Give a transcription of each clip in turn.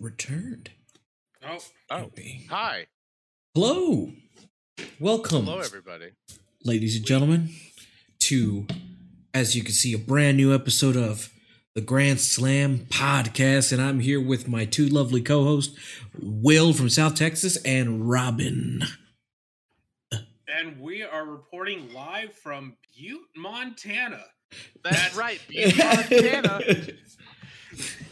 returned. Oh, Oh, hi. Hello. Welcome, Hello, everybody. ladies and gentlemen, to, as you can see, a brand new episode of the Grand Slam podcast. And I'm here with my two lovely co hosts, Will from South Texas and Robin. and we are reporting live from Butte, Montana. That's That's- right. Butte, Montana.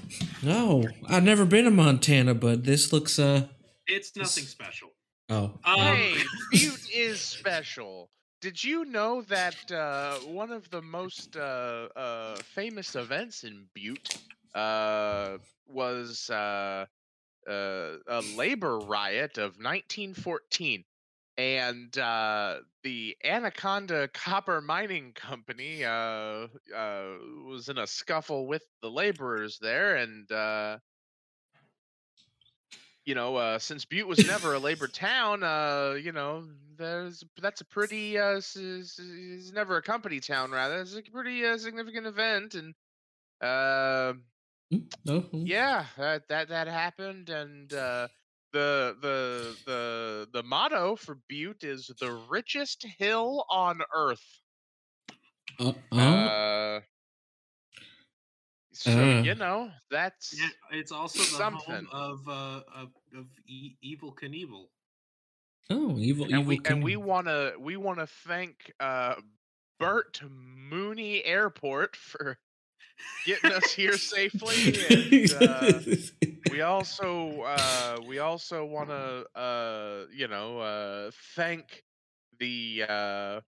Oh, I've never been to Montana, but this looks, uh, It's nothing special. oh. Um, hey, Butte is special. Did you know that uh, one of the most uh, uh, famous events in Butte uh, was uh, uh, a labor riot of 1914? And uh, the Anaconda Copper Mining Company uh, uh, was in a scuffle with the laborers there, and uh, you know, uh, since Butte was never a labor town, uh, you know, there's that's a pretty uh, it's never a company town, rather. It's a pretty uh, significant event, and uh, Oh, yeah, that that that happened, and uh, the the the the motto for Butte is the richest hill on earth. Uh, oh. Uh, so Uh. you know that's it- it's also the Something. home of uh, of, of e- Evel Knievel. oh, evil, evil. and we and we want to we want to thank uh Bert Mooney Airport for getting us here safely and uh, we also uh we also want to uh you know uh thank the uh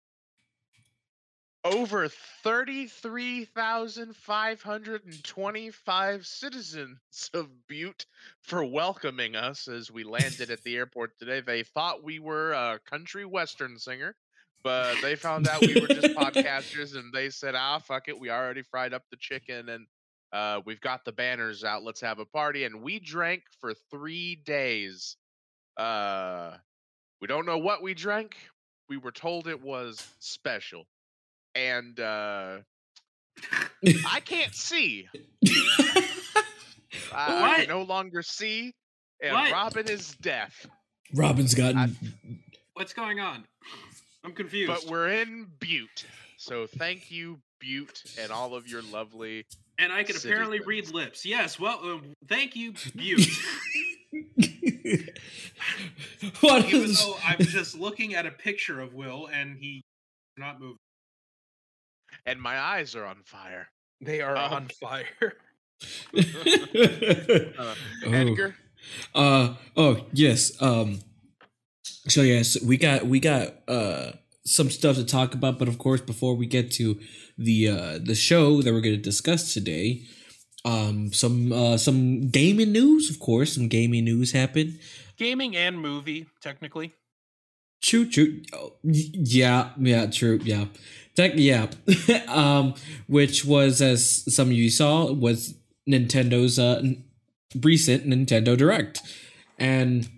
over 33,525 citizens of Butte for welcoming us as we landed at the airport today. They thought we were a country western singer, but they found out we were just podcasters and they said, ah, fuck it. We already fried up the chicken and uh, we've got the banners out. Let's have a party. And we drank for three days. Uh, we don't know what we drank. We were told it was special. And uh, I can't see. I, I can no longer see. And What? Robin is deaf. Robin's gotten. What's going on? I'm confused. But we're in Butte. So thank you, Butte, and all of your lovely. and I can apparently citizens. read lips. Yes. Well, uh, thank you, Butte. what Even is- though I'm just looking at a picture of Will and he not moving. And my eyes are on fire. They are Um, on fire. Uh, Oh. Edgar, Uh oh yes. Um so yes, we got we got uh some stuff to talk about, but of course before we get to the uh the show that we're gonna discuss today, um some uh some gaming news, of course, some gaming news happened. Gaming and movie, technically. True, true. Oh, yeah, yeah, true, yeah. Tech, yeah. um, which was, as some of you saw, was Nintendo's uh, n- recent Nintendo Direct, and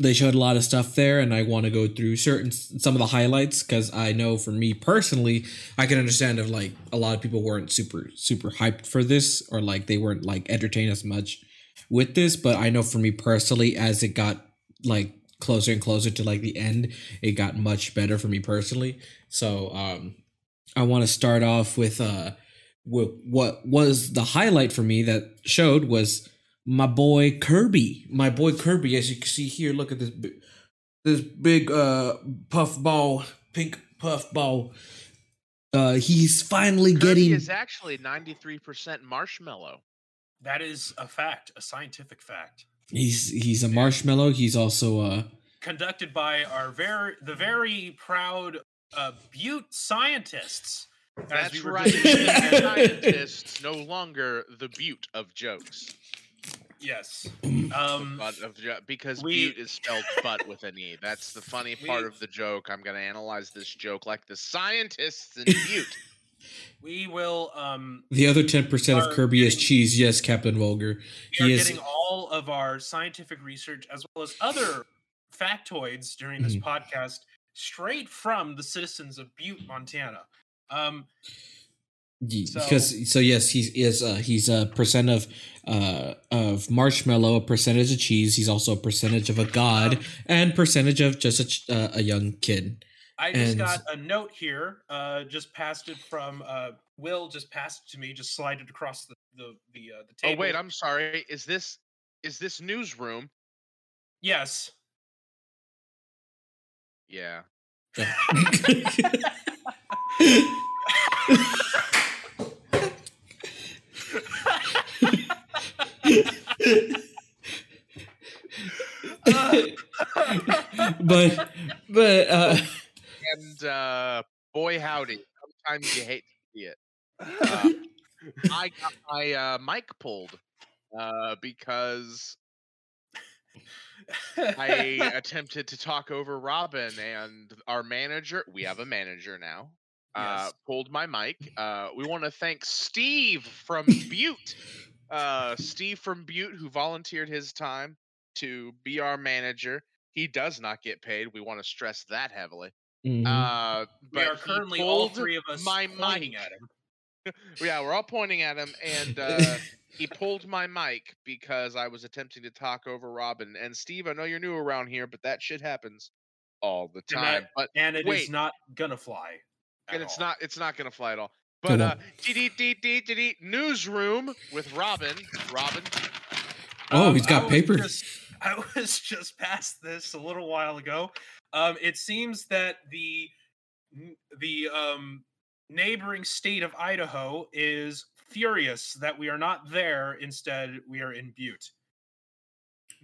they showed a lot of stuff there. And I want to go through certain some of the highlights because I know for me personally, I can understand if like a lot of people weren't super super hyped for this or like they weren't like entertained as much with this. But I know for me personally, as it got like closer and closer to like the end it got much better for me personally so um i want to start off with uh what was the highlight for me that showed was my boy kirby my boy kirby as you can see here look at this big, this big uh puff ball pink puff ball uh he's finally Kirby getting is actually 93% marshmallow. That is a fact, a scientific fact. he's he's a marshmallow he's also uh Conducted by our very the very proud uh, Butte scientists. That's we right. scientists no longer the Butte of jokes. Yes. Um, Butt of jo- because we- Butte is spelled butt with an e. That's the funny part We- of the joke. I'm gonna analyze this joke like the scientists in Butte. we will um the other 10% of Are kirby is cheese yes captain vulgar we are he is getting all of our scientific research as well as other factoids during this Mhm. podcast straight from the citizens of Butte, Montana. Um, Ye- So- because so yes he is uh he's a percent of uh of marshmallow a percentage of cheese he's also a percentage of a god Um, and percentage of just a, uh, a young kid I just And- got a note here. Uh, just passed it from uh, Will. Just passed it to me. Just slide it across the the the, uh, the table. Oh wait, I'm sorry. Is this is this newsroom? yes. Yeah. but but uh And uh boy howdy, sometimes you hate to see it. Uh, I got my uh, mic pulled uh, because I attempted to talk over Robin and our manager. We have a manager now. Uh, Yes. pulled my mic. Uh, we want to thank Steve from Butte. Uh, Steve from Butte, who volunteered his time to be our manager. He does not get paid. We want to stress that heavily. mhm. Uh, we are currently all three of us my pointing mic. at him. Yeah, we're all pointing at him, and uh, he pulled my mic because I was attempting to talk over Robin. And Steve, I know you're new around here, but that shit happens all the And time. that- but And it is Wait. not gonna fly. and it's all. not it's not gonna fly at all. Go But uh, dee dee dee dee dee newsroom with Robin. Robin, oh he's Um, got I was paper just- I was just past this a little while ago. Um, it seems that the the um, neighboring state of Idaho is furious that we are not there. Instead, we are in Butte.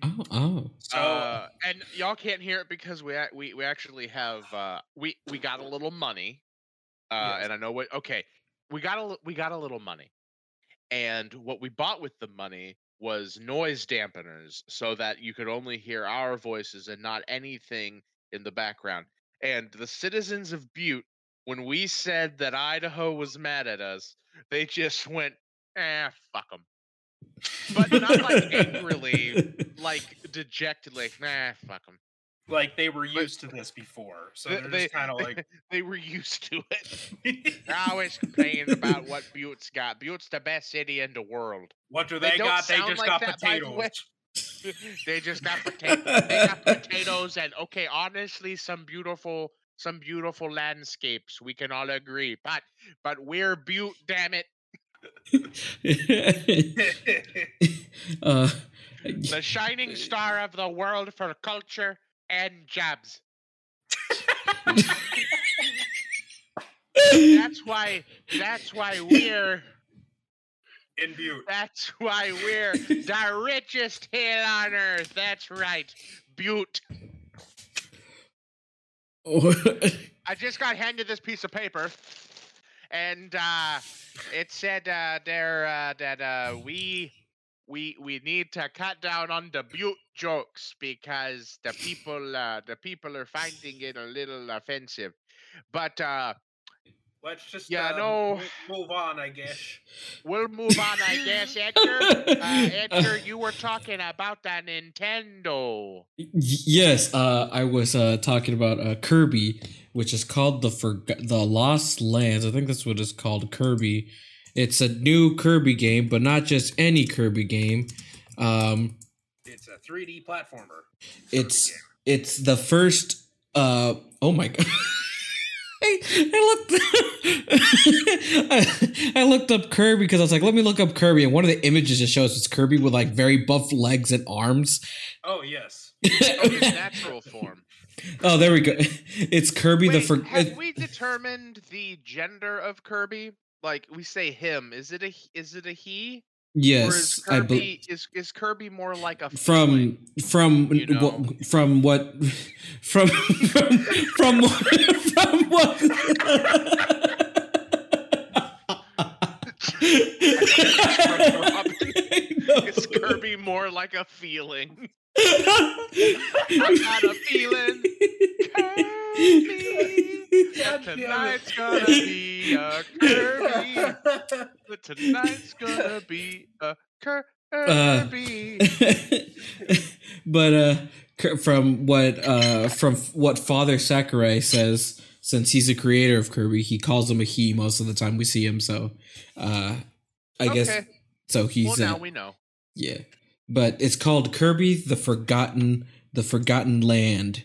oh oh So uh, and y'all can't hear it because we we we actually have uh, we we got a little money, uh, Yes. and I know what. Okay, we got a we got a little money, and what we bought with the money was noise dampeners so that you could only hear our voices and not anything in the background. And the citizens of Butte, when we said that Idaho was mad at us, they just went, "Eh, fuck them," but not like angrily, like dejectedly, "Nah, fuck them." Like they were used to this before, so They- they're they- just kind of like. They were used to it. They're always complaining about what Butte's got. Butte's the best city in the world. what do They they, got? They just like got that, the potatoes. way. they just got potatoes. They got potatoes and okay, honestly, some beautiful, some beautiful landscapes. We can all agree, but but we're Butte, damn it. uh The shining star of the world for culture and jobs. That's why. That's why we're. in Butte. That's why we're the richest hill on earth. That's right, Butte. I just got handed this piece of paper, and uh, it said uh, there uh, that uh, we we we need to cut down on the Butte jokes because the people uh, the people are finding it a little offensive. But uh, Let's just Yeah, um, no. move on, I guess. we'll move on, I guess. Edgar, uh, Edgar, you were talking about the Nintendo. Y- yes, uh, I was uh, talking about uh, Kirby, which is called the Forg- the Lost Lands. I think that's what it's called, Kirby. It's a new Kirby game, but not just any Kirby game. Um, It's a 3D platformer. it's it's the first. Uh, oh my god! I, I looked. I, I looked up Kirby because I was like, let me look up Kirby, and one of the images it shows is Kirby with like very buff legs and arms. Oh yes. Oh, his natural form. Oh, there we go. It's Kirby the for. have we determined the gender of Kirby? Like we say him. Is it a is it a he? or is Yes, I Kirby believe is is Kirby more like a feeling? from from you know. what from what from from from what from what. is Kirby more like a feeling? I got a feeling. Kirby, God damn it. Tonight's gonna be a Kirby. Tonight's gonna be a Kirby. but uh from what uh from what father sakurai says since he's the creator of Kirby, he calls him a he most of the time we see him. So, uh, I guess so. He's well, uh, now we know. yeah, but it's called Kirby the Forgotten the Forgotten Land,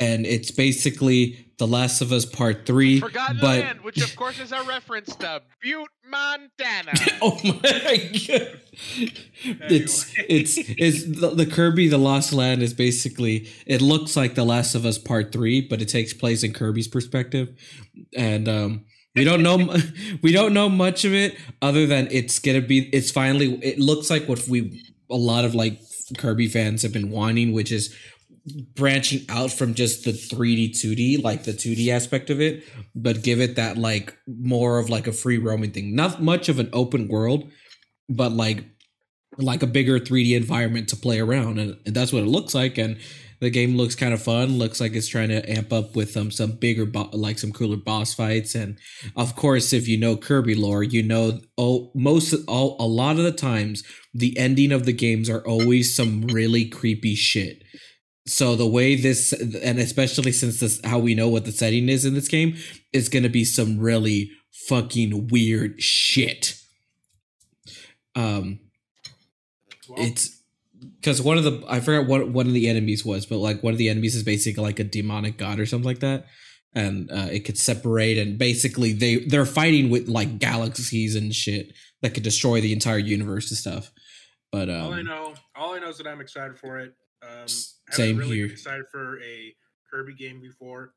and it's basically The Last of Us Part Three. Forgotten but Land, which of course is a reference to Butte, Montana. oh my god! It's it's it's the, the Kirby the Lost Land is basically it looks like The Last of Us Part Three, but it takes place in Kirby's perspective, and um, we don't know we don't know much of it other than it's gonna be it's finally it looks like what we a lot of like Kirby fans have been wanting, which is branching out from just the 3D 2D like the 2D aspect of it but give it that like more of like a free roaming thing. Not much of an open world but like like a bigger 3D environment to play around and, that's what it looks like and the game looks kind of fun. Looks like it's trying to amp up with um, some bigger bo- like some cooler boss fights and of course if you know Kirby lore you know oh most all a lot of the times the ending of the games are always some really creepy shit so the way this and especially since this how we know what the setting is in this game is going to be some really fucking weird shit um it's because one of the I forgot what one of the enemies was, but like one of the enemies is basically like a demonic god or something like that, and uh, it could separate and basically they they're fighting with like galaxies and shit that could destroy the entire universe and stuff. But um, all I know, all I know is that I'm excited for it. Um, S- I haven't same really here. excited for a Kirby game before.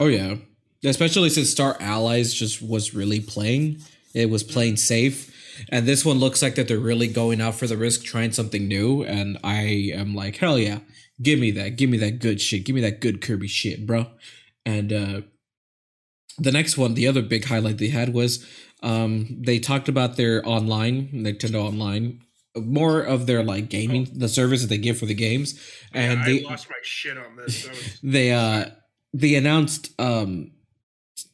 Oh yeah, especially since Star Allies just was really playing. It was playing safe, and this one looks like that they're really going out for the risk, trying something new. And I am like, hell yeah, give me that, give me that good shit, give me that good Kirby shit, bro. And uh the next one, the other big highlight they had was um they talked about their online, Nintendo Online, more of their like gaming, the service that they give for the games, and yeah, they I lost my shit on this. Was, they uh they announced um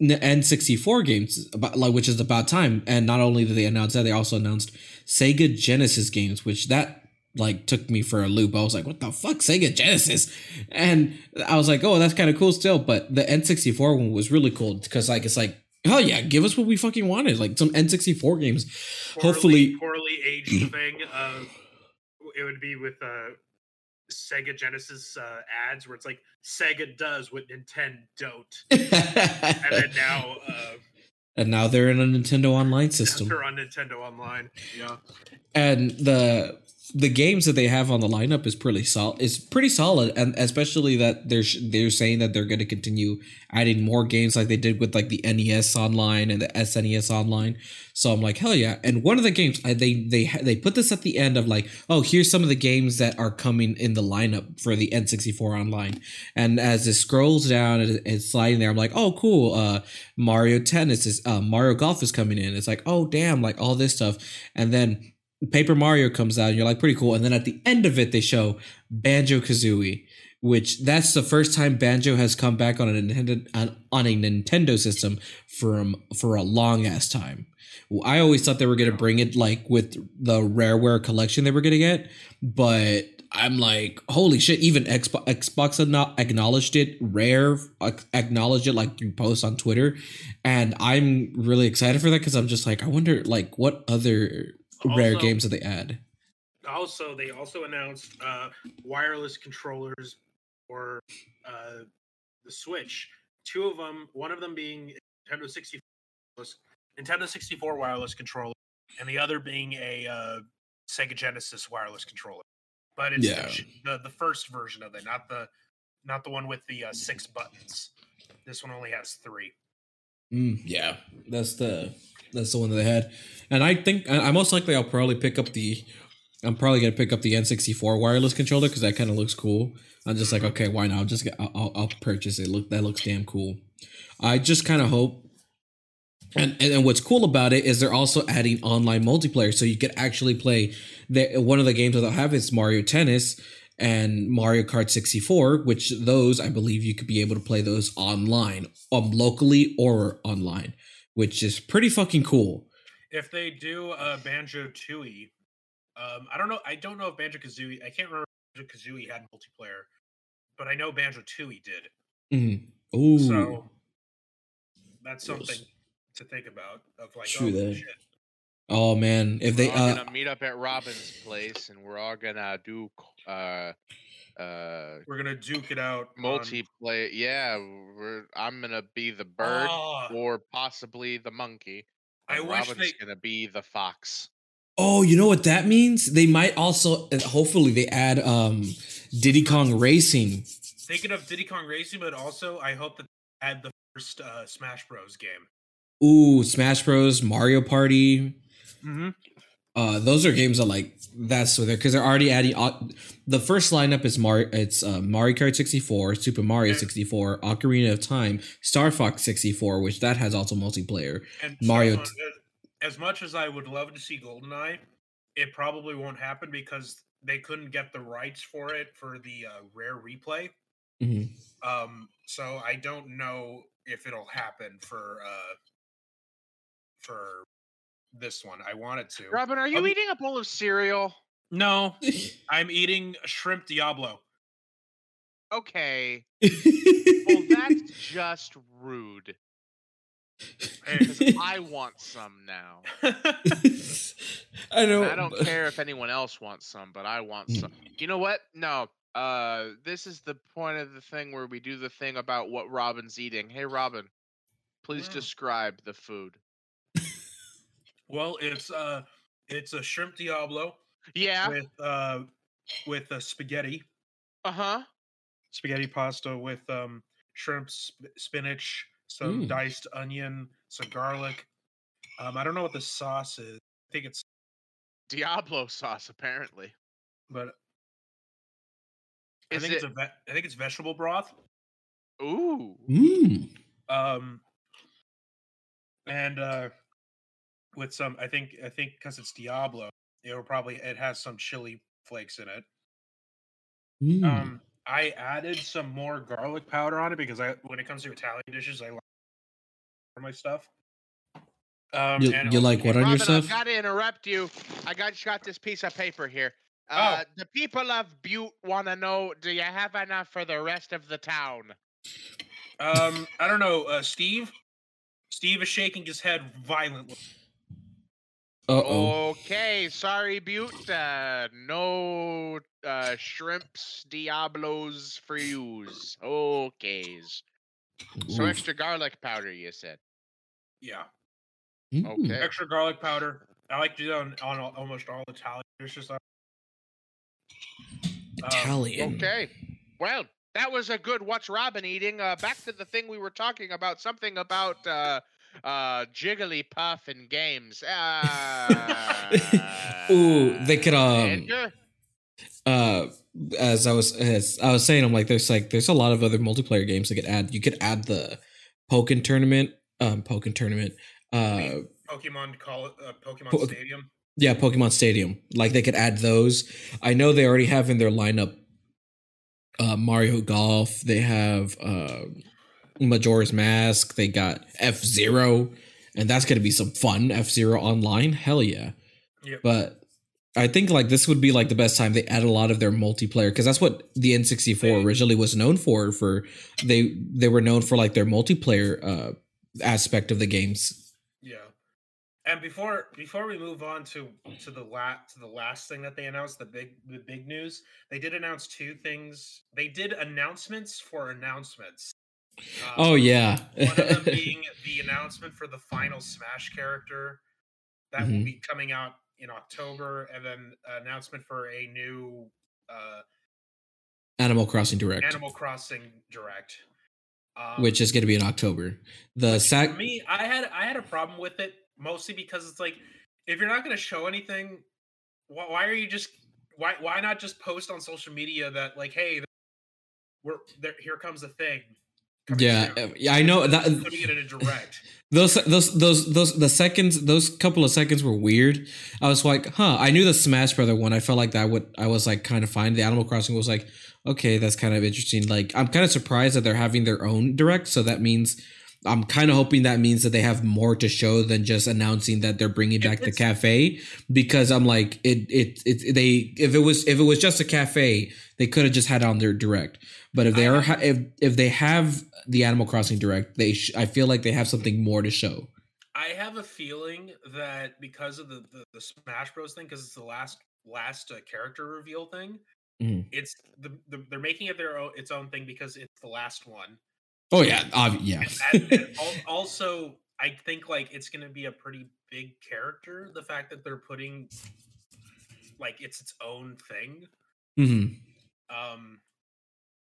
n- N64 games about like which is about time. And not only did they announce that they also announced Sega Genesis games which that like took me for a loop. I was like what the fuck? Sega Genesis? And I was like oh that's kind of cool still. But the N64 one was really cool because like it's like hell yeah give us what we fucking wanted like some N64 games poorly, Hopefully- poorly aged thing. Uh, it would be with uh, Sega Genesis uh, ads where it's like Sega does what Nintendo don't, and then now uh, and now they're in a Nintendo Online system they're on Nintendo Online. Yeah, and the the games that they have on the lineup is pretty solid. Is pretty solid, and especially that they're sh- they're saying that they're going to continue adding more games like they did with like the NES Online and the SNES Online. So I'm like, hell yeah! And one of the games I, they they they put this at the end of like, oh, here's some of the games that are coming in the lineup for the N64 Online. And as it scrolls down and it's sliding there, I'm like, oh, cool. Uh, Mario Tennis is uh, Mario Golf is coming in. It's like, oh, damn, like all this stuff, and then Paper Mario comes out, and you're like, pretty cool. And then at the end of it, they show Banjo Kazooie, which that's the first time Banjo has come back on a Nintendo on, a Nintendo system from for a long ass time. I always thought they were gonna bring it like with the Rareware collection they were gonna get, but I'm like, holy shit! Even Xbox, Xbox acknowledged it. Rare acknowledged it like through posts on Twitter, and I'm really excited for that because I'm just like, I wonder like what other rare Also- games did they add? also they also announced uh, wireless controllers for uh, the Switch. Two of them, one of them being Nintendo 64, Nintendo 64 wireless controller, and the other being a uh, Sega Genesis wireless controller. But it's Yeah. the, the the first version of it, not the not the one with the uh, six buttons. This one only has three. Mm, yeah, that's the that's the one that they had, and I think I, I most likely I'll probably pick up the. I'm probably gonna pick up the N64 wireless controller because that kind of looks cool. I'm just like, okay, why not? I'll just get, I'll, I'll, I'll purchase it. Look, that looks damn cool. I just kind of hope. And, and and what's cool about it is they're also adding online multiplayer, so you could actually play. The, one of the games that they'll have is Mario Tennis and Mario Kart 64, which those I believe you could be able to play those online, um, locally or online, which is pretty fucking cool. If they do uh, Banjo Tooie, um, I don't know. I don't know if Banjo Kazooie. I can't remember if Banjo Kazooie had multiplayer, but I know Banjo Tooie did. Mm. Ooh, So that's Yes. something to think about. Of like, True oh, that. shit. Oh man, if they we're all uh gonna meet up at Robin's place, and we're all gonna do uh uh we're gonna duke it out. on- multiplayer. Yeah, we're I'm gonna be the bird Ah, or possibly the monkey. I and wish Robin's they. gonna be the fox. Oh, you know what that means? They might also uh, hopefully they add um Diddy Kong Racing. Thinking of Diddy Kong Racing, but also I hope that they add the first uh, Smash Bros. game. Ooh, Smash Bros, Mario Party. Mm-hmm. Uh those are games that like that's so they're because they're already adding uh, the first lineup is Mario it's uh, Mario Kart 64, Super Mario 64, Ocarina of Time, Star Fox 64, which that has also multiplayer. And Mario as- as much as I would love to see GoldenEye, it probably won't happen because they couldn't get the rights for it for the uh, rare replay. Mhm. Um, so I don't know if it'll happen for uh, for this one. I wanted to. Robin, are you Um, eating a bowl of cereal? No, I'm eating shrimp Diablo. Okay. Well, that's just rude. Because I want some now. I know. And I don't care if anyone else wants some, but I want some. You know what? No. Uh, this is the point of the thing where we do the thing about what Robin's eating. Hey, Robin, please Mm. describe the food. Well, it's uh, it's a shrimp Diablo Yeah. with uh, with uh, spaghetti. Uh huh. spaghetti pasta with um shrimp, sp- spinach, some Mm. diced onion, some garlic. Um, I don't know what the sauce is. I think it's, Diablo sauce, apparently. but Is I think it's it- a ve- I think it's vegetable broth. Ooh. Mm. Um, and uh, with some, I think I think because it's Diablo, it will probably it has some chili flakes in it. Mm. Um, I added some more garlic powder on it because I, when it comes to Italian dishes, I like for my stuff. Um, you, and you like what on your stuff? I've got to interrupt you. I got got this piece of paper here. Oh. Uh, The people of Butte want to know: Do you have enough for the rest of the town? Um, I don't know, uh, Steve. Steve is shaking his head violently. Uh oh. Okay, sorry, Butte. Uh, no uh, shrimps, Diablos for yous. Okays. So extra garlic powder, you said. Yeah, Okay. extra garlic powder. I like to do that on, on almost all Italian dishes. Um, Italian. Okay. Well, that was a good What's Robin eating. Uh, back to the thing we were talking about. Something about uh, Jigglypuff and games. Uh, Ooh, they could um Andrew? uh as I was as I was saying, I'm like there's like there's a lot of other multiplayer games that could add. You could add the Pokken tournament, um Pokken tournament, uh Pokemon call it uh, Pokemon Po- Stadium. yeah, Pokemon Stadium. Like they could add those. I know they already have in their lineup uh Mario Golf. They have uh Majora's Mask. They got F Zero, and that's gonna be some fun. F Zero online, hell yeah. Yep. But I think like this would be like the best time they add a lot of their multiplayer because that's what the N64 They- originally was known for. For they they were known for like their multiplayer uh aspect of the games. Yeah. And before before we move on to to the last to the last thing that they announced, the big the big news, they did announce two things. They did announcements for announcements. Um, Oh yeah. one of them being the announcement for the final Smash character that will Mhm. be coming out in October, and then announcement for a new uh, Animal Crossing Direct, Animal Crossing Direct. Um, which is going to be in October. The sac for me, I had I had a problem with it mostly because it's like if you're not going to show anything, why, why are you just why why not just post on social media that like hey, we're there, here comes a thing. Yeah, soon," uh, yeah, I know that putting it in a direct. those those those those the seconds those couple of seconds were weird. I was like, huh. I knew the Smash Brother one. I felt like that would I was like kind of fine. The Animal Crossing was like, okay, that's kind of interesting. Like I'm kind of surprised that they're having their own direct. So that means I'm kind of hoping that means that they have more to show than just announcing that they're bringing back the cafe. Because I'm like, it, it, it, they, if it was, if it was just a cafe, they could have just had it on their direct. But if they are, have- if if they have the Animal Crossing direct, they, sh- I feel like they have something more to show. I have a feeling that because of the the, the Smash Bros thing, because it's the last last uh, character reveal thing, Mhm. it's the, the they're making it their own its own thing because it's the last one. Oh yeah, yeah. And, and al- also, I think like it's going to be a pretty big character. The fact that they're putting like it's its own thing. hmm Um,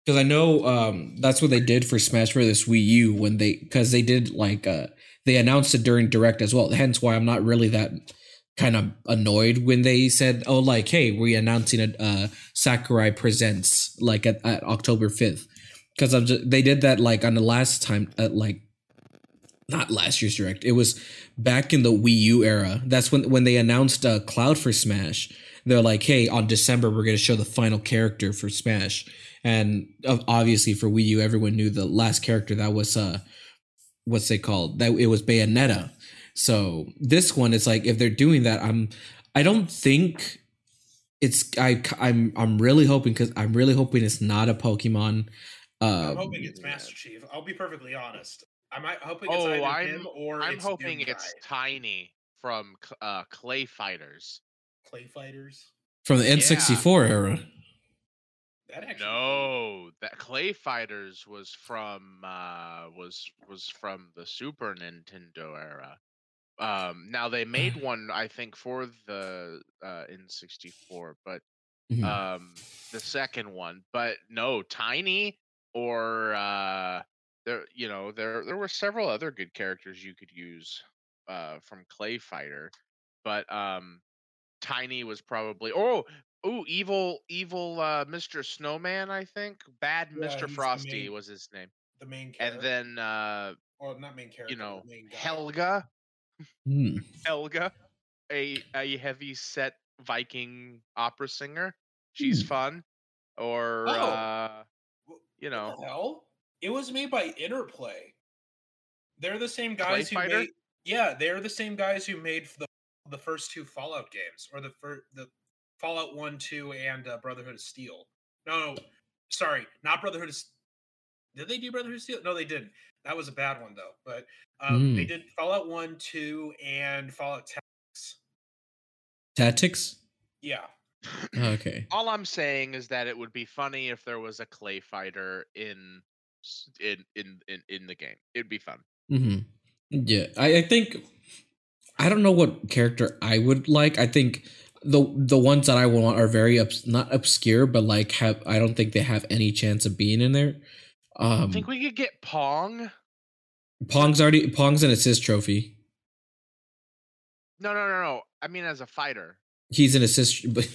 because I know um, that's what they did for Smash Bros. Wii U when they because they did like uh, they announced it during Direct as well. Hence why I'm not really that kind of annoyed when they said, "Oh, like hey, we're announcing a uh, Sakurai presents like at, at October 5th. Because I'm just, they did that like on the last time at like not last year's Direct. It was back in the Wii U era. That's when when they announced uh, Cloud for Smash. They're like, hey, on December we're gonna show the final character for Smash, and obviously for Wii U, everyone knew the last character that was uh, what's they called? That it was Bayonetta. So this one, it's like if they're doing that, I'm, I don't think it's I I'm I'm really hoping because I'm really hoping it's not a Pokemon. Uh, I'm hoping it's Master Chief. I'll be perfectly honest. I'm hoping it's Oh, either I'm- him or I'm it's hoping Doom it's Tiny from uh, Clay Fighters. Clay Fighters. from the N64 era. That actually. No, that Clay Fighters was from uh was was from the Super Nintendo era. Um now they made one I think for the uh N64, but Mhm. um the second one, but no, Tiny or uh there you know, there there were several other good characters you could use uh from Clay Fighter, but um Tiny was probably oh oh evil evil uh Mr. Snowman I think bad Yeah, Mr. Frosty main was his name The main character. and then uh or not main character. you know the main guy. Helga Hmm. Helga a a heavy set Viking opera singer she's Hmm. fun or Oh. uh Wh- you know hell? It was made by Interplay. They're the same guys who Fighter? made. Yeah, they're the same guys who made the the first two Fallout games, or the fir- the Fallout One, Two, and uh, Brotherhood of Steel. No, no, sorry, not Brotherhood of. Did they do Brotherhood of Steel? No, they didn't. That was a bad one though. But um, they Mm. did Fallout One, Two, and Fallout Tactics. Tactics. Yeah, Okay. all I'm saying is that it would be funny if there was a clay fighter in in in in, in the game. It'd be fun. hmm Yeah, I, I think I don't know what character I would like. I think the the ones that I want are very obs- not obscure, but like have I don't think they have any chance of being in there. Um, I Um, think we could get Pong. Pong's already Pong's an assist trophy. No, no, no, no. I mean, as a fighter, He's an assist, but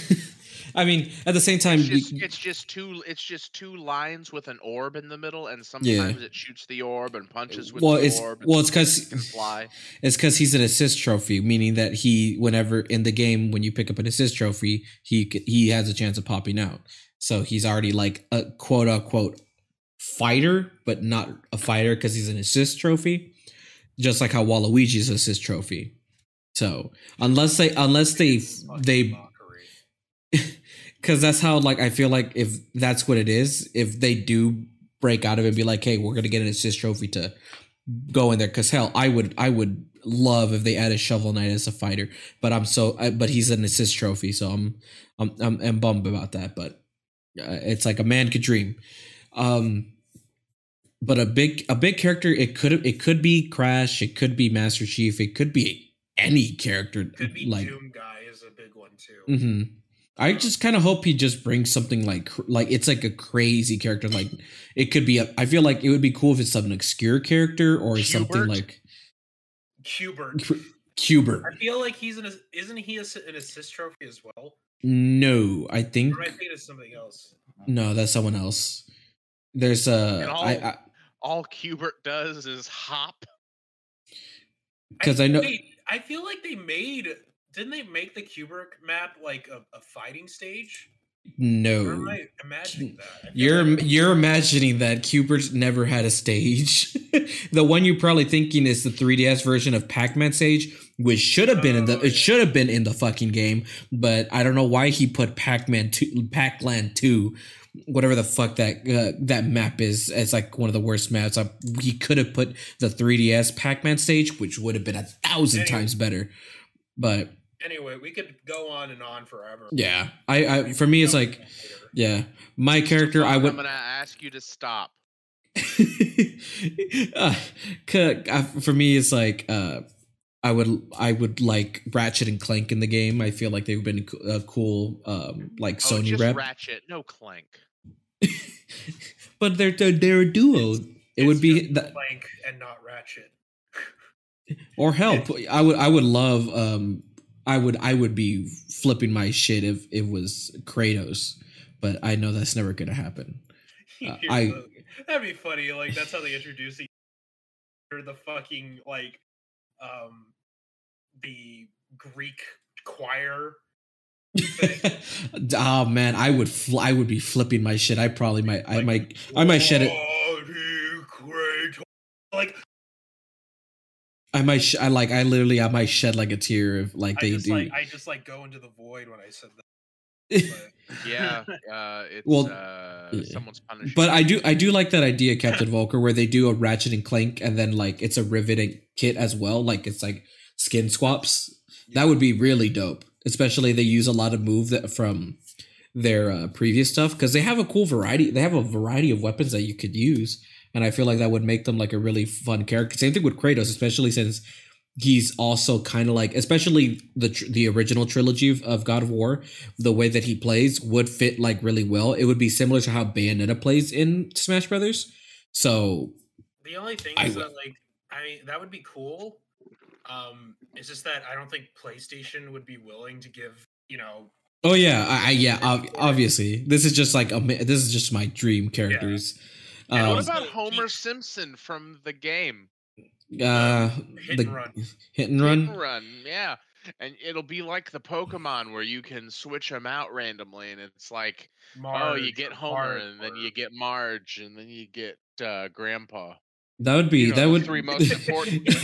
I mean at the same time, it's just, you- it's just two. It's just two lines with an orb in the middle, and sometimes it shoots the orb and punches with well, the it's orb. well, it's sometimes it can because fly. It's because he's an assist trophy, meaning that he, whenever in the game, when you pick up an assist trophy, he he has a chance of popping out. So he's already like a quote unquote fighter, but not a fighter because he's an assist trophy. Just like how Waluigi's an assist trophy. So unless they unless they they because that's how like I feel like if that's what it is, if they do break out of it and be like, hey, we're gonna get an assist trophy to go in there, because hell, I would I would love if they added Shovel Knight as a fighter, but I'm so I, but he's an assist trophy, so I'm I'm I'm, I'm bummed about that, but uh, it's like a man could dream. Um, but a big a big character, it could it could be Crash, it could be Master Chief, it could be any character, Could be like Doom Guy is a big one too. hmm I just kind of hope he just brings something like like it's like a crazy character. Like it could be. A, I feel like it would be cool if it's some obscure character or something like Q*bert. Cr- Q*bert. I feel like he's an ass- isn't he a s an assist trophy as well? No, I think Or am I something else? no. That's someone else. There's And a all- I I All Q*bert does is hop. because I know Wait, I feel like they made didn't they make the Q*bert map like a, a fighting stage? Or No. am I imagining that? I You're like- you're imagining that Q*bert never had a stage. the one you're probably thinking is the 3DS version of Pac-Man stage, which should have been in the it should have been in the fucking game, but I don't know why he put Pac-Man 2 Pac-Land 2 whatever the fuck that uh, that map is it's like one of the worst maps. Uh, he could have put the 3DS Pac-Man stage, which would have been a thousand Anyway. times better. But Anyway, we could go on and on forever. yeah, I, I for me it's like yeah, my character I I'm would gonna ask you to stop. uh, c- uh, for me it's like uh i would i would like ratchet and clank in the game i feel like they've been a cool um like oh, sony just rep Ratchet, no Clank. but they're, they're they're a duo it would be that Clank and not Ratchet. or help i would i would love um i would i would be flipping my shit if it was kratos but i know that's never gonna happen Uh, I- the- that'd be funny. Like that's how they introduce each or the fucking like um the Greek choir. oh man i would fl- i would be flipping my shit i probably might i Like, might i might shed it "Bloody Like I might, sh- I like, I literally, I might shed like a tear if like I they just do. like I just like go into the void when I said that. Yeah, uh, it's Well, uh, yeah. someone's punishment. but I do, I do like that idea, Captain Volker, where they do a Ratchet and Clank, and then like it's a riveting kit as well. Like it's like skin swaps. That would be really dope. Especially they use a lot of move that from their uh, previous stuff because they have a cool variety. They have a variety of weapons that you could use, and I feel like that would make them like a really fun character. Same thing with Kratos, especially since he's also kind of like, especially the tr- the original trilogy of, of God of War. The way that he plays would fit like really well. It would be similar to how Bayonetta plays in Smash Brothers. So the only thing I is would- that like I mean that would be cool. Um it's just that I don't think PlayStation would be willing to give, you know, Oh yeah, I, I yeah, ob- obviously. This is just like a, mi- this is just my dream characters. And Um, what also- about he- Homer Simpson from the game? uh, hit the and run. hit and Hit run. and run, yeah. And it'll be like the Pokemon where you can switch them out randomly, and it's like, oh, you get Homer, Bart and then you get Marge, and then you get uh, Grandpa. That would be You know, that the would three most important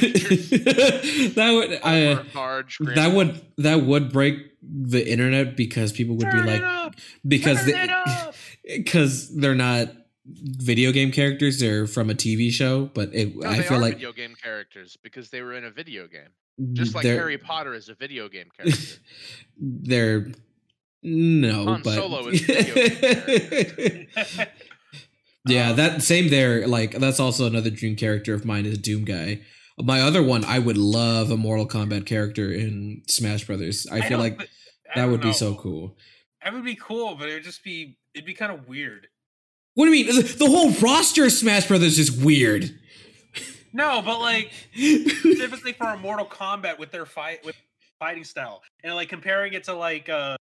that would I, that would that would break the internet because people would be like up, because turn they, because they're not video game characters they're from a TV show but it, No, I feel like video game characters because they were in a video game, just like Harry Potter is a video game character. they're no Han but Solo is a video yeah Um, that same there like that's also another dream character of mine is Doom guy. My other one I would love a Mortal Kombat character in Smash Brothers. I, feel like I that would be so cool. That would be cool, but it would just be it'd be kind of weird. what do you mean? The, the whole roster of Smash Brothers is weird. No, but like specifically for a Mortal Kombat with their fight with fighting style, and like comparing it to like uh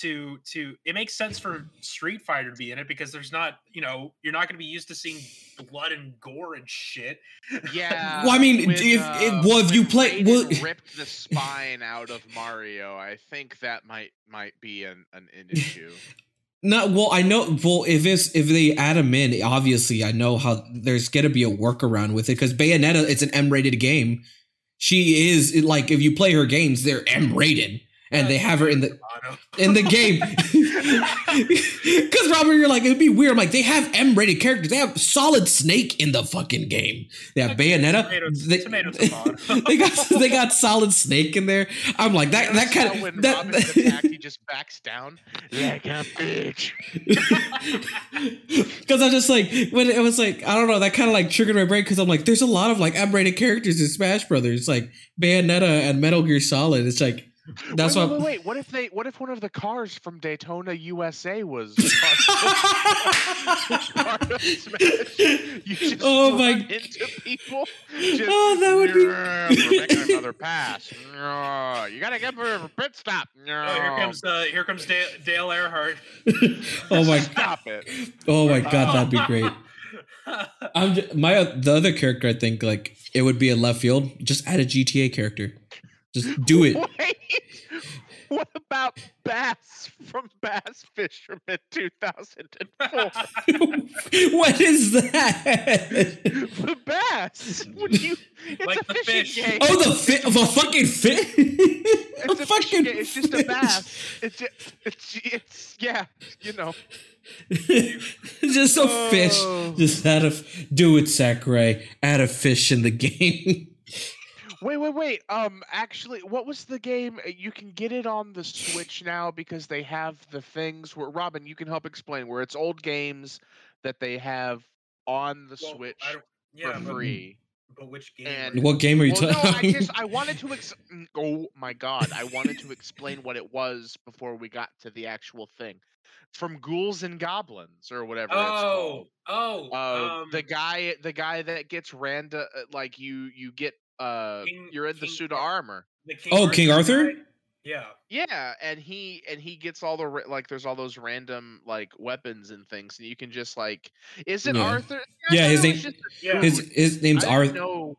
to to it makes sense for Street Fighter to be in it because there's not you know you're not going to be used to seeing blood and gore and shit. Yeah. Well, I mean, when, if- if- uh, well, if you play- Raiden well- ripped the spine out of Mario, I think that might might be an, an, an issue. No, well, I know. Well, if it's if they add him in, obviously, I know how there's gonna be a workaround with it because Bayonetta, it's an M-rated game. She is like, if you play her games, they're M-rated, and they have her in the in the game. Because Robert, you're like, it'd be weird. I'm like, they have M-rated characters. They have Solid Snake in the fucking game. They have Bayonetta. Tomatoes- They, tomatoes tomato. they got they got Solid Snake in there. I'm like that. That kind of when that. Robin's attacked, he just backs down like a bitch. Because I'm just like when it was like I don't know that kind of like triggered my brain because I'm like there's a lot of like M-rated characters in Smash Brothers like Bayonetta and Metal Gear Solid. It's like that's wait, what. wait, wait, wait. What if they? What if one of the cars from Daytona, USA, was part, part of Smash? You just Oh my- run into people. Just, Oh, that would be- "Yeah, We're making another pass. You gotta get for a pit stop. Oh, here comes uh, here comes Dale, Dale Earnhardt. oh my Stop it. oh my god that'd be great. I'm just, my the other character I think like it would be a left field. Just add a GTA character. Just do it. Wait, what about Bass from Bass Fisherman 2004. what is that? the bass. When you, it's Like a the fishing fish. game. Oh, the fit of a fucking fit. it's a fishing game. It's just a bass. It's just, it's it's yeah. You know. just a fish. Oh. Just add a do it, Sakurai. Add a fish in the game. Wait, wait, wait. Um, actually, what was the game? Uh, You can get it on the Switch now because they have the things where Robin, you can help explain where it's old games that they have on the Well, Switch I don't- yeah, for but- free. But which game? And- what game are you Well, no. I just I wanted to ex- mm, oh my god, I wanted to explain what it was before we got to the actual thing. From Ghouls and Goblins or whatever it's called. oh, oh, Uh, um, the guy the guy that gets random like you you get uh King- you're in the King suit of armor. the King Oh, King Arthur? guy? Yeah. Yeah, and he and he gets all the ra- like there's all those random like weapons and things and you can just like is it Yeah. Arthur? Yeah, I his thought name- Yeah. his his name's Arthur. know-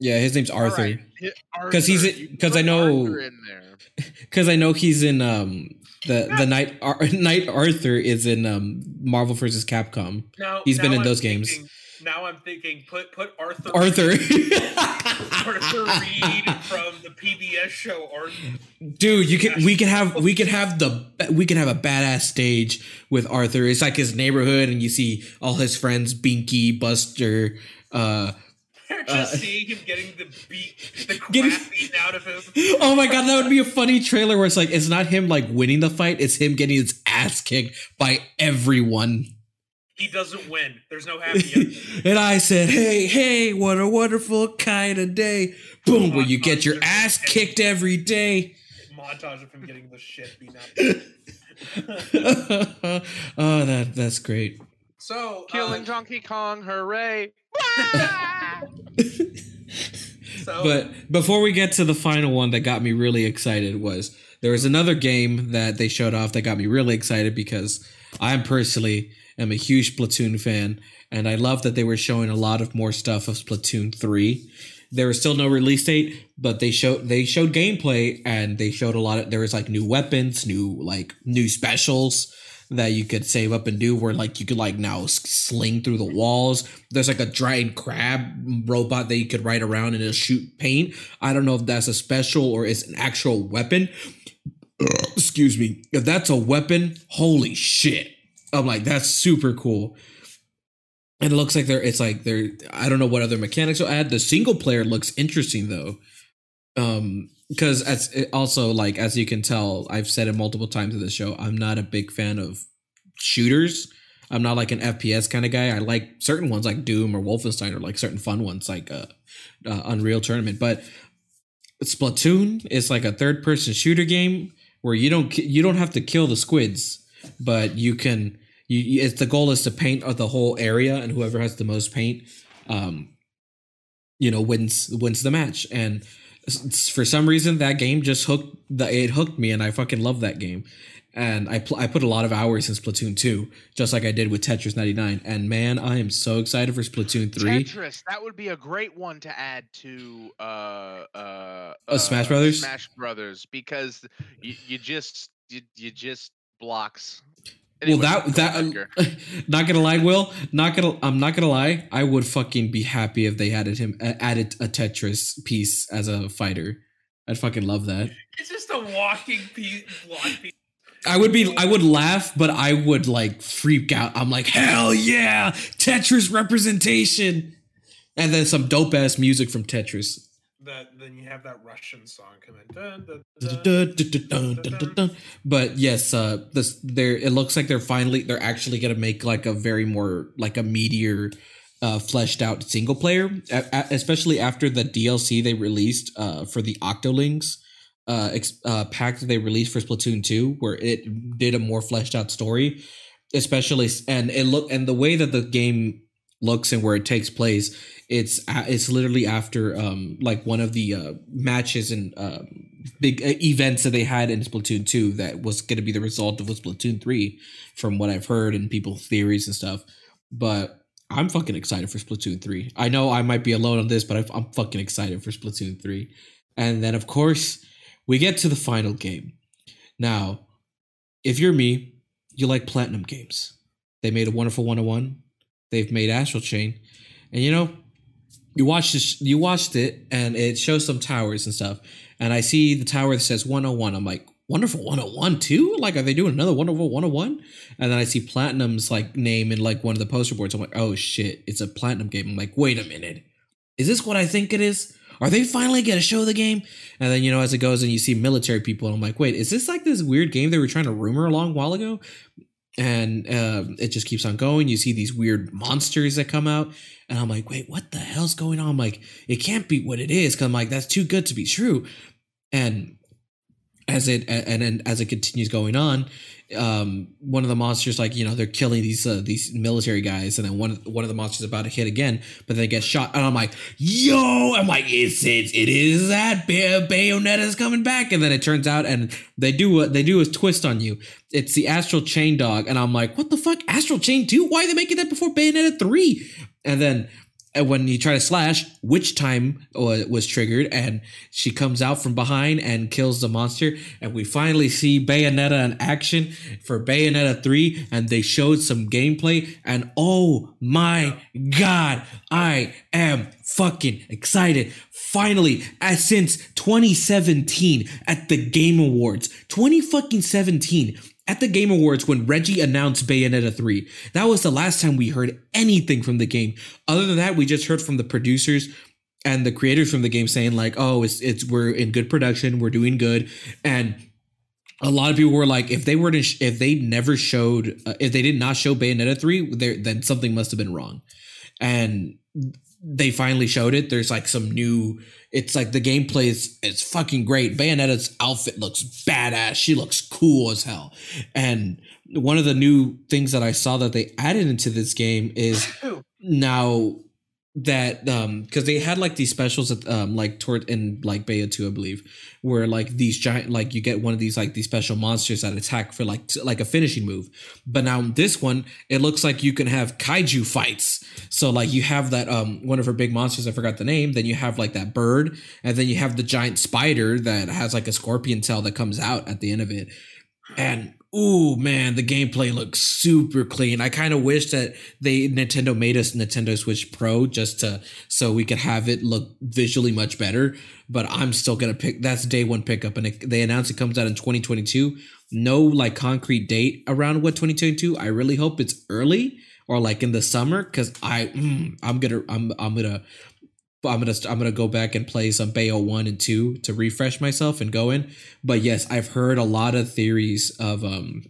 Yeah, his name's all Arthur. right, hi- 'Cause he's Arthur, a- I know- Arthur in there. Because I know he's in um the the night Ar- Knight Arthur is in um Marvel versus Capcom. Now He's been in I'm those games. thinking- Now I'm thinking, put put Arthur Arthur. Arthur Read from the PBS show Arthur. Dude, you can we can have we can have the we can have a badass stage with Arthur. It's like his neighborhood, and you see all his friends, Binky, Buster. Uh, they're Just Uh, seeing him getting the beat, the crap Getting- beaten out of him. oh my god, that would be a funny trailer where it's like it's not him like winning the fight; it's him getting his ass kicked by everyone. He doesn't win. There's no happy ending. and I said, "Hey, hey, what a wonderful kind of day!" Boom, where you get your ass kicked every day. Montage of him getting the shit beaten out. of him. oh, that that's great. So Killing uh, Donkey Kong, hooray! so But before we get to the final one that got me really excited was there was another game that they showed off that got me really excited because I'm personally am a huge Splatoon fan and I love that they were showing a lot of more stuff of Splatoon 3. There was still no release date, but they showed they showed gameplay and they showed a lot of there was like new weapons, new like new specials that you could save up and do where like you could like now sling through the walls. There's like a giant crab robot that you could ride around and it'll shoot paint. I don't know if that's a special or it's an actual weapon. Excuse me. If that's a weapon holy shit i'm like that's super cool. And it looks like they're it's like they're i don't know what other mechanics will add the single player looks interesting though. Um because as also like as you can tell i've said it multiple times in the show i'm not a big fan of shooters. I'm not like an fps kind of guy. I like certain ones like doom or wolfenstein or like certain fun ones like uh, uh unreal tournament. But splatoon is like a third person shooter game where you don't you don't have to kill the squids but you can you it's the goal is to paint the whole area and whoever has the most paint um you know wins wins the match and for some reason that game just hooked the it hooked me and I fucking love that game. And I pl- I put a lot of hours in Splatoon 2 just like I did with Tetris 99 and man I am so excited for Splatoon 3. Tetris, that would be a great one to add to uh uh, Uh, Smash Brothers? Smash Brothers because you, you just you, you just blocks. Well that that on, Edgar. not gonna lie Will not gonna I'm not gonna lie I would fucking be happy if they added him uh, added a Tetris piece as a fighter. I'd fucking love that. it's just a walking piece. Block piece. I would be I would laugh, but I would like freak out. I'm like, hell yeah, Tetris representation. And then some dope ass music from Tetris. That then you have that Russian song come in. Dun, dun, Dun. But yes, uh this there it looks like they're finally they're actually gonna make like a very more like a meteor uh fleshed out single player, a- a- especially after the DLC they released uh for the Octolings uh, ex- uh pack that they released for Splatoon 2 where it did a more fleshed out story especially and it look and the way that the game looks and where it takes place it's it's literally after um like one of the uh matches and um big uh, events that they had in Splatoon 2 that was going to be the result of Splatoon 3 from what I've heard and people's theories and stuff. But I'm fucking excited for Splatoon 3 I know I might be alone on this but I'm fucking excited for Splatoon 3 and then of course we get to the final game. Now if you're me, you like Platinum games. They made a wonderful 101. They've made Astral Chain, and you know, you watched this, you watched it, and it shows some towers and stuff. And I see the tower that says 101. I'm like, wonderful 101 too? Like, are they doing another wonderful 101? And then I see Platinum's like name in like one of the poster boards. I'm like, oh shit, it's a Platinum game. I'm like, wait a minute, is this what I think it is? Are they finally gonna show the game? And then you know, as it goes, and you see military people, and I'm like, wait, is this like this weird game they were trying to rumor a long while ago? And uh, it just keeps on going. You see these weird monsters that come out, and I'm like, wait, what the hell's going on? I'm like, it can't be what it is. Cause I'm like, that's too good to be true. And as it and then as it continues going on, um, one of the monsters like you know they're killing these uh, these military guys, and then one one of the monsters about to hit again, but then they get shot, and I'm like, yo, I'm like, it's it it is that Bay- Bayonetta's coming back, and then it turns out, and they do a, they do a twist on you. It's the Astral Chain Dog, and I'm like, what the fuck, Astral Chain two? Why are they making that before Bayonetta three? And then and when you try to slash, which time uh, was triggered, and she comes out from behind and kills the monster. And we finally see Bayonetta in action for Bayonetta 3, and they showed some gameplay. And oh my god, I am fucking excited. Finally, as since 2017 at the Game Awards, 20 fucking 17, at the Game Awards when Reggie announced Bayonetta 3. That was the last time we heard anything from the game. Other than that, we just heard from the producers and the creators from the game saying like, "Oh, it's it's we're in good production, we're doing good." And a lot of people were like, if they were to, sh- if they never showed, uh, if they did not show Bayonetta 3, there then something must have been wrong. And they finally showed it. There's like some new it's like the gameplay is it's fucking great. Bayonetta's outfit looks badass. She looks cool as hell. And one of the new things that I saw that they added into this game is now that um because they had like these specials at um like toward in like Bayo 2 I believe where like these giant like you get one of these like these special monsters that attack for like like a finishing move. But now this one it looks like you can have kaiju fights. So like you have that um one of her big monsters I forgot the name then you have like that bird and then you have the giant spider that has like a scorpion tail that comes out at the end of it. And ooh man, the gameplay looks super clean. I kind of wish that they Nintendo made us Nintendo Switch Pro just to so we could have it look visually much better. But I'm still gonna pick. That's day one pickup, and it, they announced it comes out in 2022. No like concrete date around what 2022. I really hope it's early or like in the summer because I mm, I'm gonna I'm I'm gonna I'm gonna I'm gonna go back and play some Bayo one and two to refresh myself and go in. But yes, I've heard a lot of theories of um.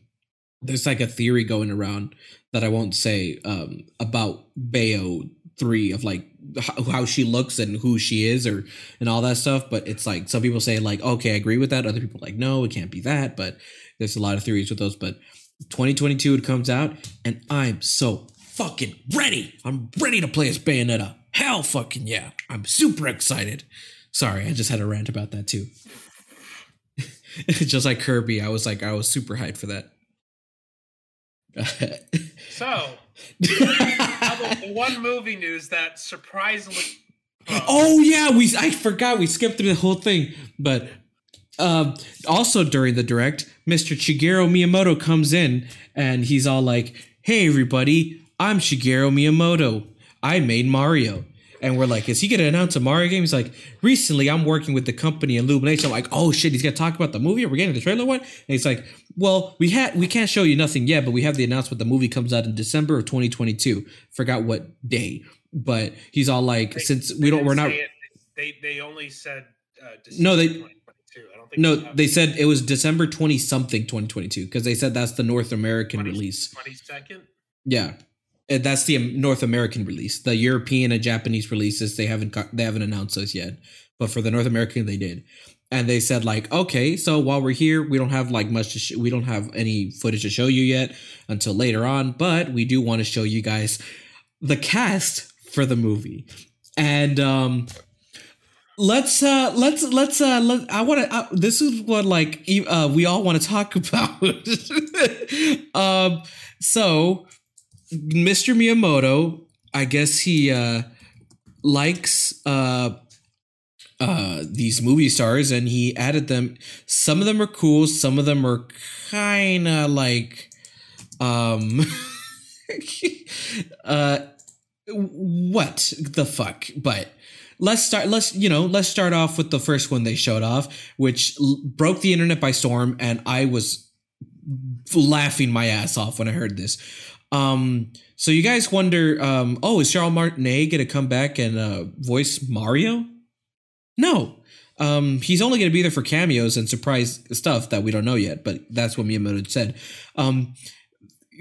There's like a theory going around that I won't say um about Bayo three of like how, she looks and who she is or and all that stuff. But it's like some people say like okay, I agree with that. Other people like no, it can't be that. But there's a lot of theories with those. But 2022 it comes out and I'm so fucking ready. I'm ready to play as Bayonetta. Hell fucking yeah. I'm super excited. Sorry, I just had a rant about that too. just like Kirby, I was like, I was super hyped for that. so, the one movie news that surprisingly. oh yeah, we I forgot we skipped through the whole thing, but um, also during the direct, Mr. Shigeru Miyamoto comes in and he's all like, "Hey everybody, I'm Shigeru Miyamoto. I made Mario. And we're like, is he gonna announce a Mario game? He's like, recently I'm working with the company Illumination. I'm like, oh shit, he's gonna talk about the movie. Are we getting the trailer one? And he's like, well, we had we can't show you nothing yet, but we have the announcement. The movie comes out in December of 2022. Forgot what day, but he's all like, They- since we don't, we're not. it. They they only said uh, No, they- 2022. I don't think No, they said it was December 20 something 2022 because they said that's the North American 20 release. 22nd. Yeah, that's the North American release. The European and Japanese releases they haven't got, they haven't announced those yet, but for the North American they did. And they said like, okay, so while we're here, we don't have like much to sh- we don't have any footage to show you yet until later on, but we do want to show you guys the cast for the movie. And um let's uh let's let's uh let, i want to uh, this is what like uh we all want to talk about um so mr miyamoto i guess he uh likes uh uh these movie stars and he added them. Some of them are cool some of them are kind of like um uh what the fuck but let's start let's you know let's start off with the first one they showed off which l- broke the internet by storm and i was laughing my ass off when i heard this um so you guys wonder um oh is charles martinet gonna come back and uh voice mario? No. Um he's only gonna be there for cameos and surprise stuff that we don't know yet but that's what miyamoto said. Um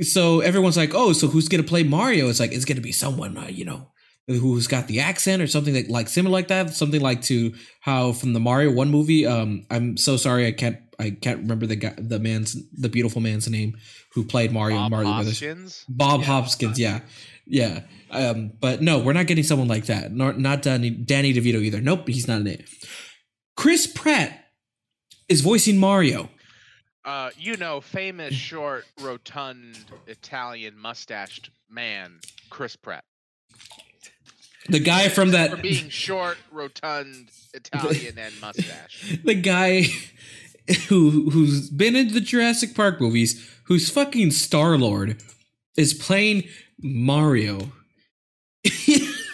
so everyone's like oh so who's gonna play mario? It's like it's gonna be someone uh, you know who's got the accent or something that like similar like that something like to how from the mario one movie um i'm so sorry i can't i can't remember the guy the man's the beautiful man's name who played mario Bob and mario brothers. Bob Yeah, hopkins yeah. Yeah um but no we're not getting someone like that. Not not danny danny devito either. Nope he's not in it. Chris pratt is voicing mario. Uh, you know, famous short, rotund Italian mustached man, Chris Pratt. the guy from that For being short, rotund, Italian, and mustache. the guy who who's been in the Jurassic Park movies, who's fucking Star Lord, is playing Mario.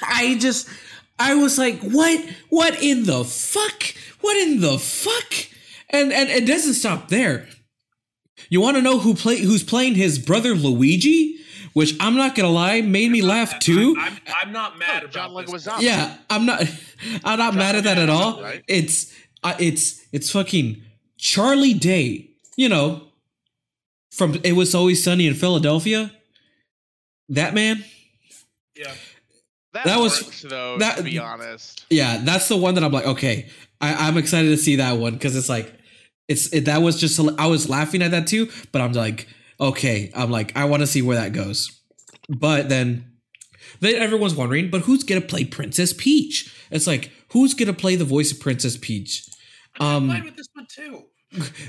I just I was like, what what in the fuck? What in the fuck? And and it doesn't stop there. You want to know who play who's playing his brother Luigi? Which I'm not gonna lie, made me laugh too. I'm, I'm, I'm not mad Oh, about John this. Leguizamo. Yeah, I'm not. I'm not mad at that at all. Right. It's uh, it's it's fucking Charlie Day. You know, from It Was Always Sunny in Philadelphia. That man. Yeah. That, That was- though, that- to be honest. Yeah, that's the one that I'm like, okay, I, I'm excited to see that one because it's like, it's it, that was just I was laughing at that too, but I'm like, okay, I'm like, I want to see where that goes. But then, then everyone's wondering, but who's gonna play Princess Peach? It's like, who's gonna play the voice of Princess Peach? I'm Um, fine with this one too.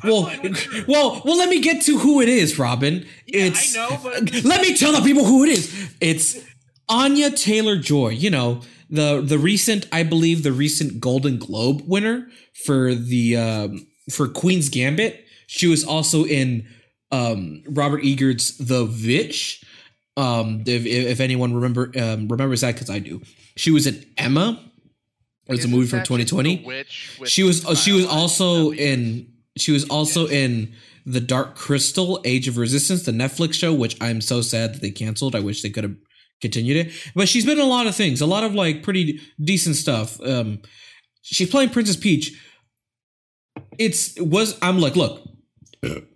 Well, fine with her. well, well. Let me get to who it is, Robin. Yeah, it's I know, but let me tell the people who it is. It's Anya Taylor Joy. You know the the recent, I believe, the recent Golden Globe winner for the um, for Queen's Gambit. She was also in um, Robert Eggers' The Witch. Um, if, if anyone remember um, remembers that, because I do. She was in Emma. It was a movie from 2020 The Witch with she was uh, she was also in she was also in the Dark Crystal Age of Resistance the Netflix show which I'm so sad that they canceled. I wish they could have continued it. But she's been in a lot of things a lot of like pretty decent stuff. Um she's playing Princess Peach. It's it was I'm like look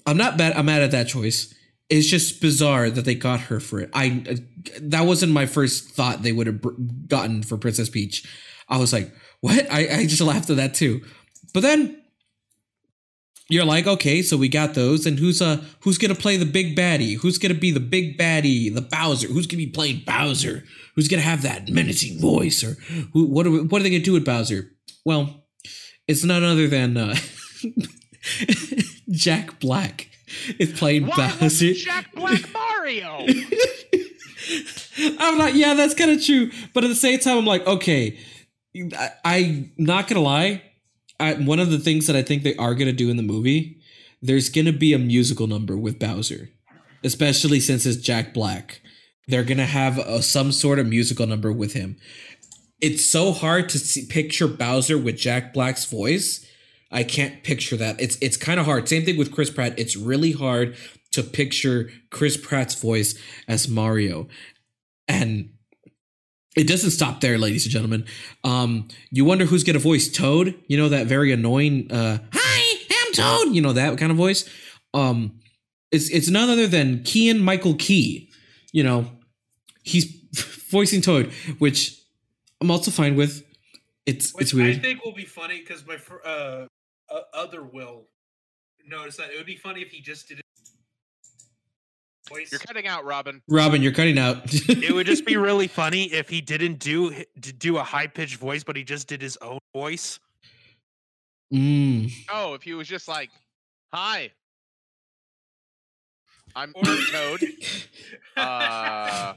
I'm not bad I'm mad at that choice. It's just bizarre that they got her for it. I that wasn't my first thought they would have br- gotten for Princess Peach. I was like what? I, I just laughed at that too. But then you're like, okay, so we got those, and who's uh who's gonna play the big baddie? Who's gonna be the big baddie, the Bowser? Who's gonna be playing Bowser? Who's gonna have that menacing voice? Or who, what are we, what are they gonna do with Bowser? Well, it's none other than uh, Jack Black is playing Why Bowser. Jack Black Mario? I'm like, yeah, that's kind of true. But at the same time, I'm like, okay, I, I'm not gonna lie. I, one of the things that I think they are gonna do in the movie, there's gonna be a musical number with Bowser, especially since it's Jack Black. They're gonna have a, some sort of musical number with him. It's so hard to see, picture Bowser with Jack Black's voice. I can't picture that. It's it's kind of hard. Same thing with Chris Pratt. It's really hard to picture Chris Pratt's voice as Mario. And it doesn't stop there, ladies and gentlemen. Um, you wonder who's gonna voice Toad? You know that very annoying uh Hi, I'm Toad, you know that kind of voice. Um it's it's none other than Keegan-Michael Key. You know, he's voicing Toad, which I'm also fine with. It's Which it's weird. I think will be funny because my fr- uh, uh, other will notice that it would be funny if he just did it. Voice. You're cutting out, Robin. Robin, you're cutting out. It would just be really funny if he didn't do do a high pitched voice, but he just did his own voice. mm. Oh, if he was just like, "Hi, I'm Or- Toad. Uh,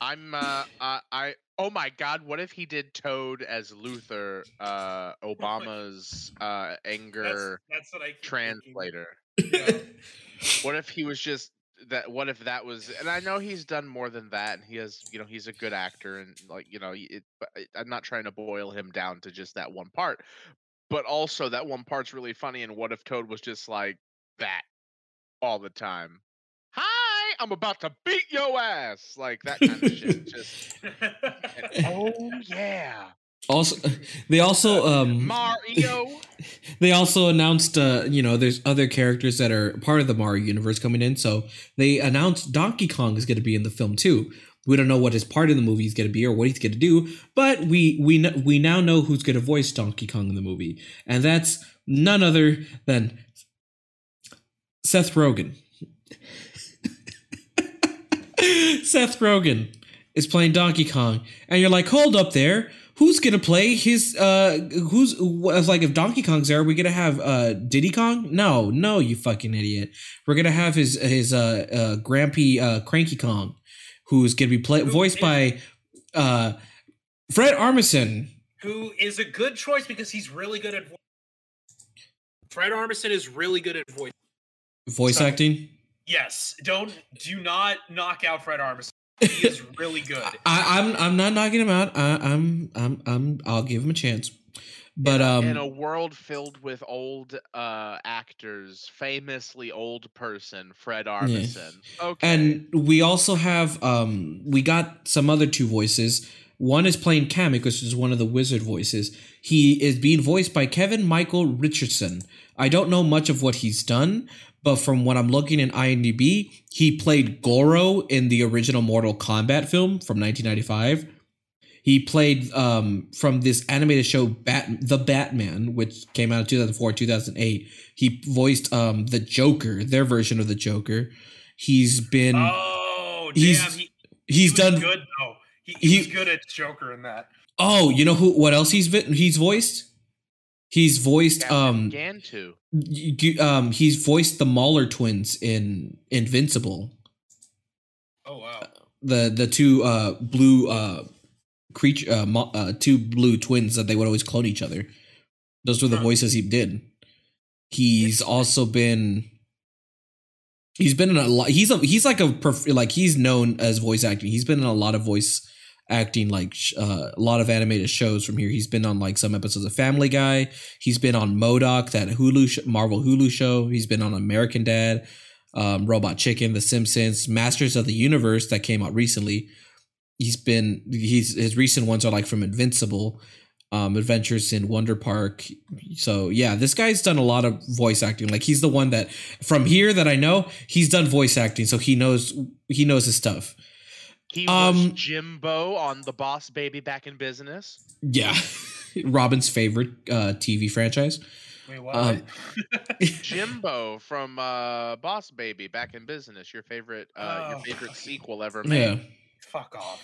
I'm uh, uh I oh my god, what if he did Toad as Luther, uh Obama's uh anger that's what I translator? Yeah. What if he was just that what if that was and I know he's done more than that and he has you know he's a good actor and like you know it, but I- I'm not trying to boil him down to just that one part but also that one part's really funny and what if Toad was just like that all the time? Hi I'm about to beat your ass! Like that kind of shit just oh yeah Also, they also um Mario they also announced uh you know there's other characters that are part of the Mario universe coming in. So they announced Donkey Kong is going to be in the film too. We don't know what his part in the movie is going to be or what he's going to do, but we we we now know who's going to voice Donkey Kong in the movie, and that's none other than Seth Rogen. Seth Rogen is playing Donkey Kong, and you're like, hold up there. Who's gonna play his? Uh, who's wh- like if Donkey Kong's there? Are we gonna have uh Diddy Kong? No, no, you fucking idiot. We're gonna have his his uh, uh Grampy uh Cranky Kong, who's gonna be play Who voiced by uh Fred Armisen. Who is a good choice because he's really good at voice. Fred Armisen is really good at voice. Voice So- acting. Yes, don't do not knock out Fred Armisen. He is really good. I, I'm I'm not knocking him out. I, I'm I'm I'm I'll give him a chance. But um, in a world filled with old uh actors, famously old person, Fred Armisen. Okay. And we also have um we got some other two voices. One is playing Kamek, which is one of the wizard voices. He is being voiced by Kevin Michael Richardson. I don't know much of what he's done, but from what I'm looking in IMDb, he played Goro in the original Mortal Kombat film from 1995. He played um, from this animated show Bat The Batman, which came out in 2004 2008. He voiced um, the Joker, their version of the Joker. He's been oh he's- damn, he, he's he done good. He, he, he- good at Joker in that. Oh, you know who? What else he's vi- he's voiced? He's voiced Captain um Gantu. y- y- um he's voiced the Mauler twins in Invincible. Oh wow. The the two uh blue uh creature uh, mo- uh two blue twins that they would always clone each other. Those were the Huh. voices he did. He's also been he's been in a lot he's a he's like a prof- like he's known as voice acting. He's been in a lot of voice acting like uh, a lot of animated shows from here. He's been on like some episodes of Family Guy. He's been on MODOK, that Hulu sh- Marvel Hulu show. He's been on American Dad, um, Robot Chicken, The Simpsons, Masters of the Universe that came out recently. He's been he's his recent ones are like from Invincible, um, Adventures in Wonder Park. So yeah, this guy's done a lot of voice acting. Like he's the one that from here that I know he's done voice acting, so he knows he knows his stuff. He was Um, Jimbo on The Boss Baby Back in Business. Yeah, Robin's favorite uh, TV franchise. Wait, what? Um, Jimbo from uh, Boss Baby Back in Business. Your favorite, uh, your Oh, favorite sequel ever made. Yeah. Fuck off.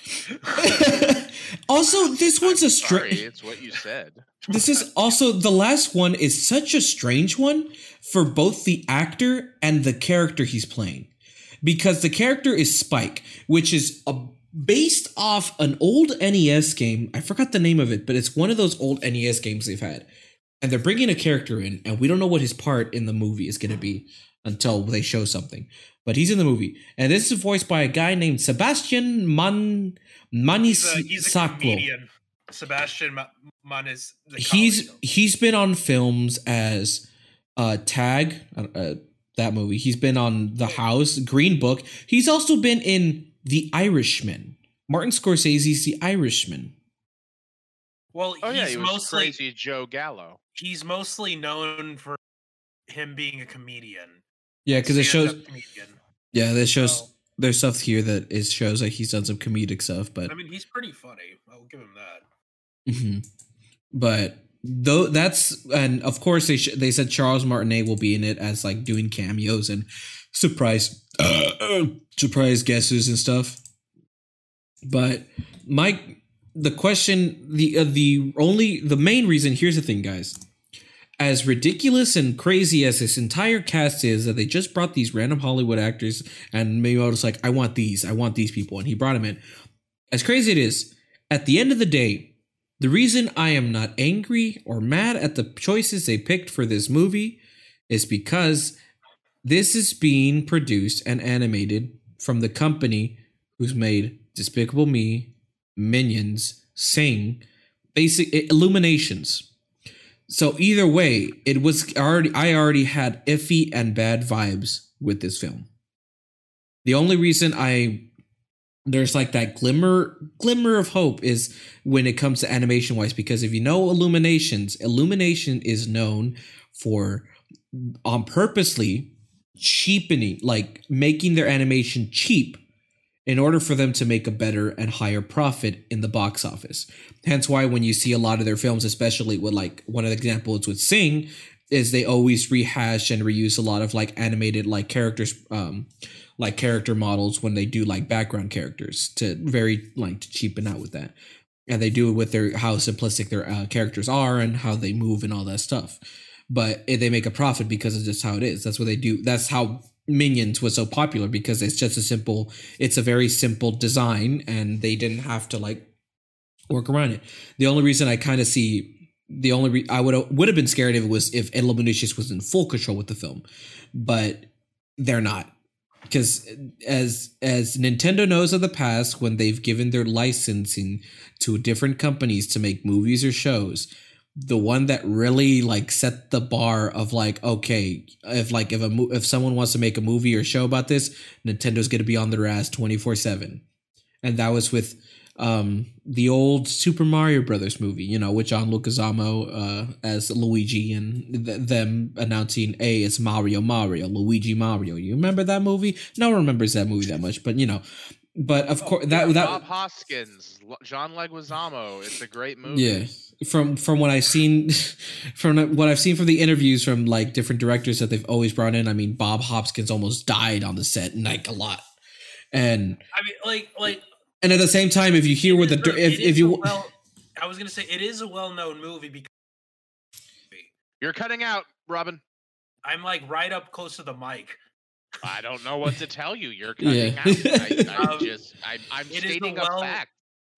also, this one's a strange. it's what you said. This is also the last one is such a strange one for both the actor and the character he's playing, because the character is Spike, which is a, based off an old NES game. I forgot the name of it, but it's one of those old NES games they've had, and they're bringing a character in, and we don't know what his part in the movie is going to be until they show something. But he's in the movie, and this is voiced by a guy named Sebastian Man He's a, he's a comedian. Sebastian Ma- Man is he's he's been on films as uh tag uh, uh, that movie he's been on the house green book he's also been in the irishman martin scorsese's the irishman well, Oh yeah, he's he mostly crazy Joe Gallo. he's mostly known for him being a comedian. yeah because it shows yeah this shows So, there's stuff here that it shows like he's done some comedic stuff but I mean, he's pretty funny. I'll give him that. Mhm. but though that's and of course they sh- they said Charles Martinet will be in it as like doing cameos and surprise uh, surprise guesses and stuff. But Mike, the question the uh, the only the main reason here's the thing, guys. As ridiculous and crazy as this entire cast is, that they just brought these random Hollywood actors, and maybe I was like, I want these, I want these people, and he brought them in. as crazy it is, at the end of the day, the reason I am not angry or mad at the choices they picked for this movie is because this is being produced and animated from the company who's made Despicable Me, Minions, Sing, basic Illuminations. So either way, it was already I already had iffy and bad vibes with this film. The only reason I there's like that glimmer glimmer of hope is when it comes to animation wise because if you know illuminations illumination is known for on purposely cheapening like making their animation cheap in order for them to make a better and higher profit in the box office. Hence why when you see a lot of their films especially with like one of the examples with sing is they always rehash and reuse a lot of like animated like characters um like character models when they do like background characters to very like to cheapen out with that. And they do it with their how simplistic their uh, characters are and how they move and all that stuff. But they make a profit because of just how it is. That's what they do. That's how minions was so popular because it's just a simple it's a very simple design and they didn't have to like work around it. The only reason i kind of see the only re- i would would have been scared if it was if Ed illuminations was in full control with the film but they're not because as as Nintendo knows of the past when they've given their licensing to different companies to make movies or shows the one that really like set the bar of like okay if like if a mo- if someone wants to make a movie or show about this Nintendo's going to be on their ass 24/7 and that was with um the old Super Mario Brothers movie, you know, with John Leguizamo uh, as Luigi and th- them announcing, "Hey, it's Mario, Mario, Luigi, Mario." You remember that movie? No one remembers that movie that much, but you know. But of course, that that Bob Hoskins, John Leguizamo. It's a great movie. yeah. From from what I've seen, from what I've seen from the interviews from like different directors that they've always brought in, I mean, Bob Hoskins almost died on the set, like a lot, and I mean, like, like and at the same time, if you hear what the it is- if if you well, I was gonna say it is a well-known movie because You're cutting out, Robin. I'm like right up close to the mic. I don't know what to tell you. You're cutting Yeah. out. I, I Um, just, I, I'm it is a stating a well- fact.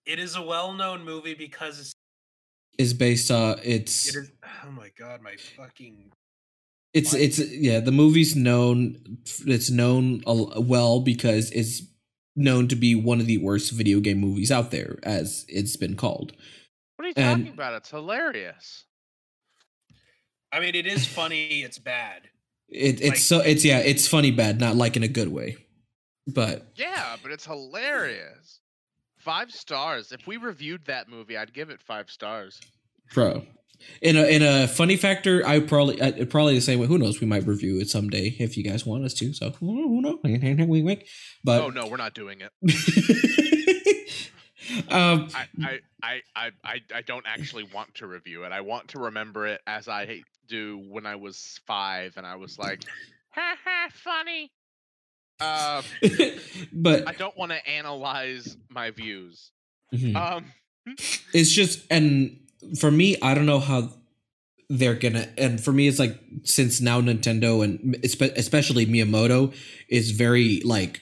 It is a well-known movie because it's, is based uh it's it is. Oh my god, my fucking. It's What? it's yeah. The movie's known. It's known well because it's known to be one of the worst video game movies out there, as it's been called. What are you and- talking about? It's hilarious. I mean, it is funny. It's bad. It it's Like- so it's yeah. It's funny bad, not like in a good way, but Yeah, but it's hilarious. Five stars. If we reviewed that movie, I'd give it five stars. Bro. In a in a funny factor, I probably I, probably the same way. Who knows? We might review it someday if you guys want us to. So who knows? Wink, wink. But oh no, we're not doing it. um, I, I, I, I, I, don't actually want to review it. I want to remember it as I do when I was five, and I was like, ha ha, funny. Uh, but I don't want to analyze my views. Mhm. Um, it's just and for me i don't know how they're gonna and for me it's like since now nintendo and especially miyamoto is very like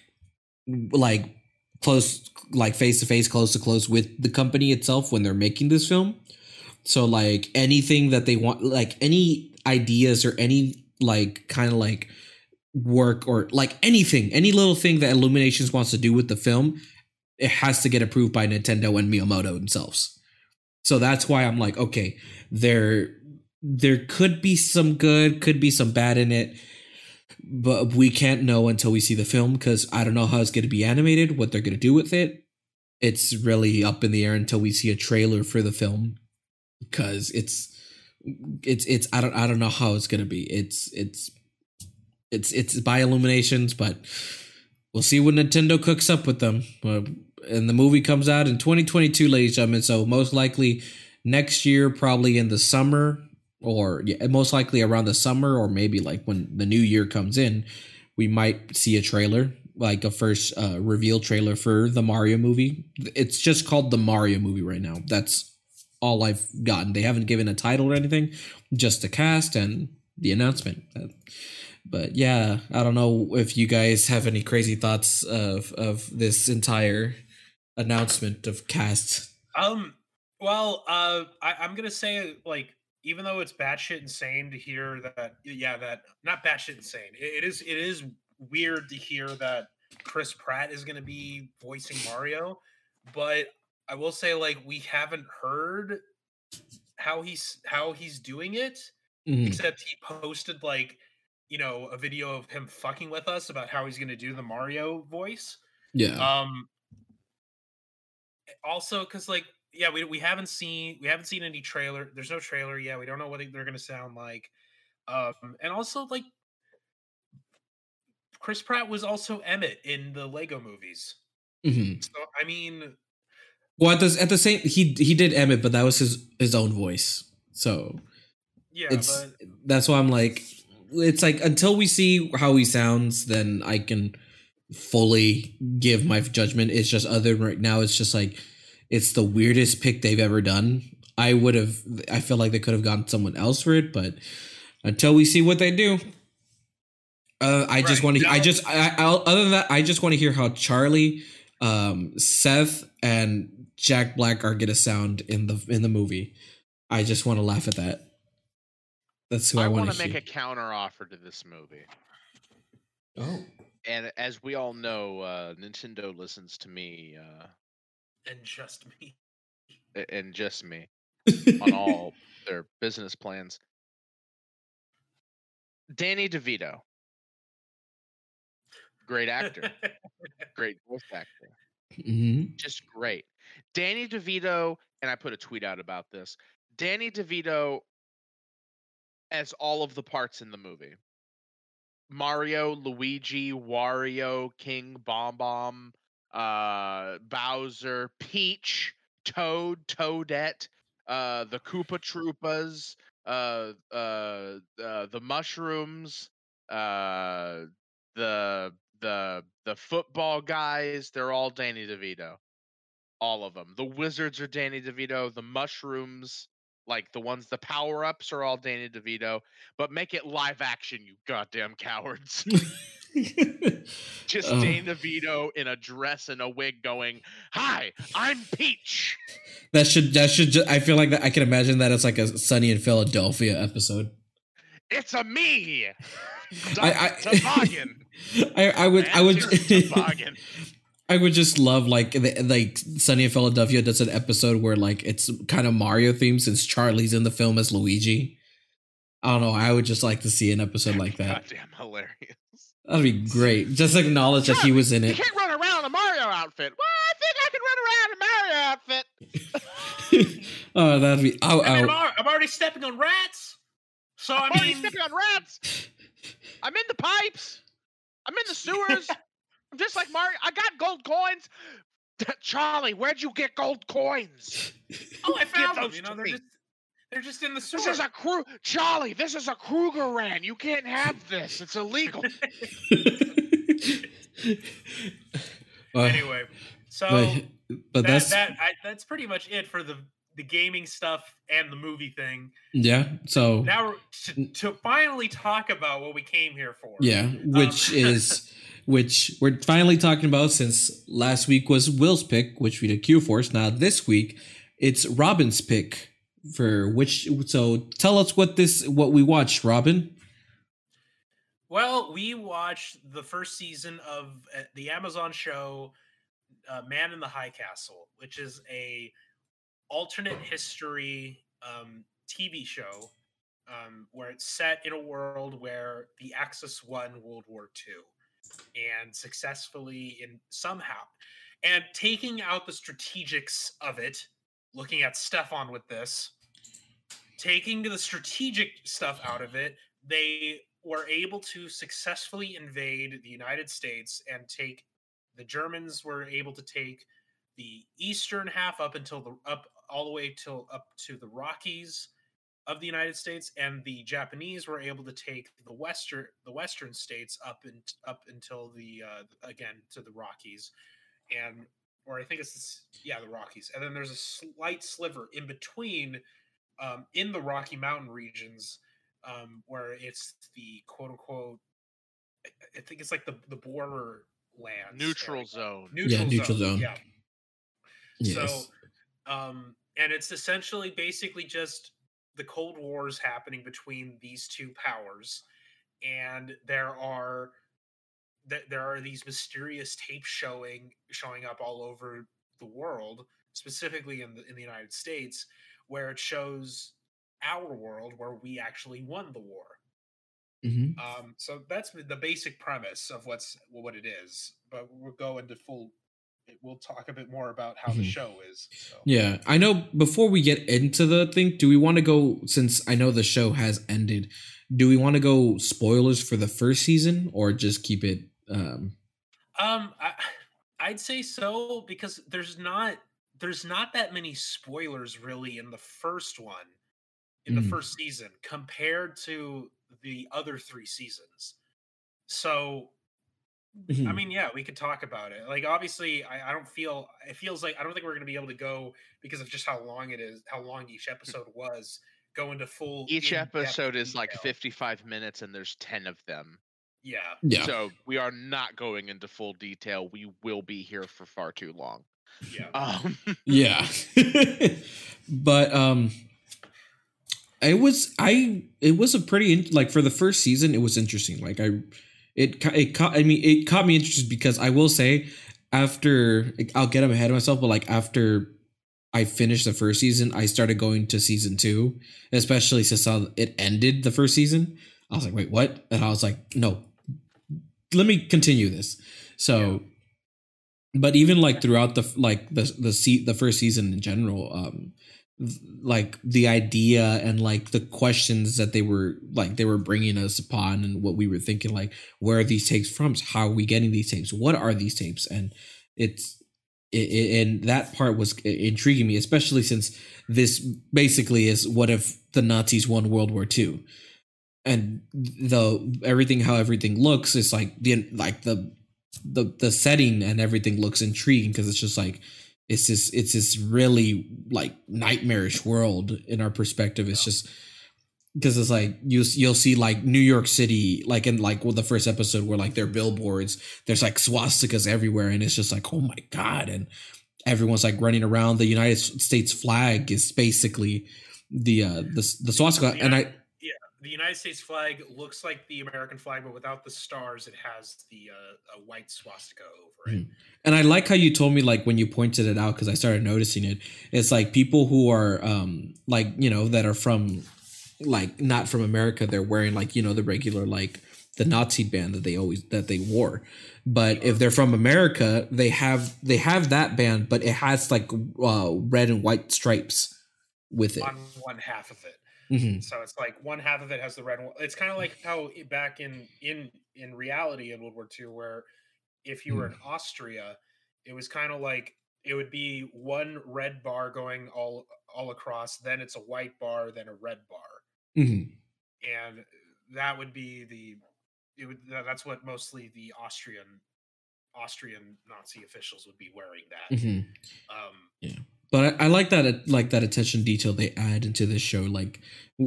like close like face to face close to close with the company itself when they're making this film so like anything that they want like any ideas or any like kind of like work or like anything any little thing that illuminations wants to do with the film it has to get approved by Nintendo and Miyamoto themselves. So that's why I'm like, okay, there there could be some good, could be some bad in it, but we can't know until we see the film because I don't know how it's going to be animated, what they're going to do with it. It's really up in the air until we see a trailer for the film because it's it's it's I don't I don't know how it's going to be. It's it's it's it's by Illuminations, but we'll see what Nintendo cooks up with them. Uh, and the movie comes out in 2022, ladies and gentlemen. So most likely next year, probably in the summer, or yeah, most likely around the summer, or maybe like when the new year comes in, we might see a trailer, like a first uh, reveal trailer for the Mario movie. It's just called the Mario movie right now. That's all I've gotten. They haven't given a title or anything, just the cast and the announcement. But yeah, I don't know if you guys have any crazy thoughts of of this entire announcement of cast. Um. Well, uh, I, I'm gonna say like even though it's batshit insane to hear that, yeah, that not batshit insane. It, it is. It is weird to hear that Chris Pratt is gonna be voicing Mario, but I will say like we haven't heard how he's how he's doing it Mhm. except he posted like you know a video of him fucking with us about how he's gonna do the Mario voice. Yeah. Um. Also, because like, yeah, we we haven't seen we haven't seen any trailer. There's no trailer yet. We don't know what they're gonna sound like. Um, and also like, Chris Pratt was also Emmett in the Lego movies. Mm-hmm. So I mean, Well, at the at the same he he did Emmett, but that was his his own voice. So yeah, it's but that's why I'm like, it's like until we see how he sounds, then I can fully give my judgment. It's just other than right now, it's just like it's the weirdest pick they've ever done. I would have, I feel like they could have gotten someone else for it, but until we see what they do, uh, I just Right, want to. I no. just, I, I, other than that, I just want to hear how Charlie, um, Seth, and Jack Black are gonna sound in the in the movie. I just want to laugh at that. That's who I, I want want to to make hear. a counter offer to this movie. Oh. And as we all know, uh, Nintendo listens to me uh, and just me. and just me on all their business plans. Danny DeVito, great actor, great voice actor, Mhm. just great. Danny DeVito, and I put a tweet out about this. Danny DeVito as all of the parts in the movie. Mario, Luigi, Wario, King, Bob-omb, uh, Bowser, Peach, Toad, Toadette, uh, the Koopa Troopas, uh, uh, uh, the mushrooms, uh, the the the football guys. They're all Danny DeVito, all of them. The wizards are Danny DeVito. The mushrooms, like the ones, the power ups, are all Danny DeVito. But make it live action, you goddamn cowards. Just Oh. Danny DeVito in a dress and a wig going, Hi, I'm Peach. that should that should. I feel like that. I can imagine that it's like a Sunny in Philadelphia episode. It's a me. I- I- Toboggan. I I would I would. I would just love like the, like Sunny in Philadelphia does an episode where like it's kind of Mario themed since Charlie's in the film as Luigi. I don't know. I would just like to see an episode like that. Goddamn hilarious. That'd be great. Just acknowledge that he was in it. You it. can't run around in a Mario outfit. Well, I think I can run around in a Mario outfit. oh, that'd be. Oh, I mean, oh. I'm, oh. al- I'm already stepping on rats. So I I'm already stepping on rats. I'm in the pipes. I'm in the sewers. I'm just like Mario. I got gold coins. Charlie, where'd you get gold coins? oh, I found them. those You know, they're me. just they're just in the sewer. This is a crew. Charlie, this is a Krugerrand. You can't have this. It's illegal. Uh, anyway, so but, but that, that's that I, that's pretty much it for the the gaming stuff and the movie thing. yeah. So Now to, to finally talk about what we came here for. Yeah, which is which we're finally talking about since last week was Will's pick, which we did Q Force. Now this week it's Robin's pick for which. So tell us what this what we watched, Robin. Well, we watched the first season of uh, the Amazon show uh, Man in the High Castle, which is a alternate history um, TV show um, where it's set in a world where the Axis won World War II and successfully in somehow. And taking out the strategics of it, looking at Stefan with this, taking the strategic stuff out of it, they were able to successfully invade the United States and take the Germans were able to take the eastern half up until the up all the way till up to the Rockies of the United States and the Japanese were able to take the western the western states up and up until the uh, again to the Rockies and or I think it's this- yeah the Rockies and then there's a slight sliver in between um, in the Rocky Mountain regions um, where it's the quote unquote I- I think it's like the the border lands Neutral area. zone. Neutral, neutral zone. zone. Yeah. Yes. So, um, and it's essentially basically just the Cold War is happening between these two powers, and there are that there are these mysterious tapes showing showing up all over the world, specifically in the in the United States, where it shows our world where we actually won the war. Mhm. Um, so that's the basic premise of what's what it is. But we'll go into full. We'll talk a bit more about how the Mhm. show is. So. Yeah, I know. Before we get into the thing, do we want to go? Since I know the show has ended, do we want to go spoilers for the first season or just keep it? Um, Um, I, I'd say so because there's not there's not that many spoilers really in the first one, in the Mm. first season compared to the other three seasons. So, I Mhm. mean, yeah, we could talk about it. Like, obviously, I, I don't feel it feels like I don't think we're going to be able to go because of just how long it is, how long each episode was. Go into full. Each episode is like 55 minutes and there's 10 of them. Yeah. yeah, So we are not going into full detail. We will be here for far too long. Yeah. Um, yeah. but um, it was I. It was a pretty in- like for the first season. It was interesting. Like I, it it caught. I mean, it caught me interested because I will say after I'll get ahead of myself, but like after I finished the first season, I started going to season two, especially since it ended the first season. I was like, wait, what? And I was like, no, let me continue this. So, but even like throughout the like the the seat the first season in general, um, like the idea and like the questions that they were like they were bringing us upon and what we were thinking like where are these tapes from? How are we getting these tapes? What are these tapes? And it's it, and that part was intriguing me especially since this basically is what if the nazis won world war ii and the everything how everything looks is like the like the the the setting and everything looks intriguing because it's just like it's this it's this really like nightmarish world in our perspective. It's just because it's like you you'll see like New York City like in like well the first episode where like their billboards there's like swastikas everywhere and it's just like oh my god and everyone's like running around. The United States flag is basically the uh the the swastika and I the United States flag looks like the American flag, but without the stars, it has the uh, a white swastika over it. And I like how you told me like when you pointed it out because I started noticing it. It's like people who are um like you know that are from like not from America. They're wearing like you know the regular like the Nazi band that they always that they wore. But if they're from America, they have they have that band, but it has like uh, red and white stripes with it. on one half of it. Mhm. So it's like one half of it has the red one. It's kind of like how back in in in reality in World War II, where if you were in Austria, it was kind of like it would be one red bar going all all across, then it's a white bar, then a red bar, Mhm. and that would be the it would that's what mostly the Austrian Austrian Nazi officials would be wearing that. Mhm. Um, But I, I like that uh, like that attention detail they add into this show, like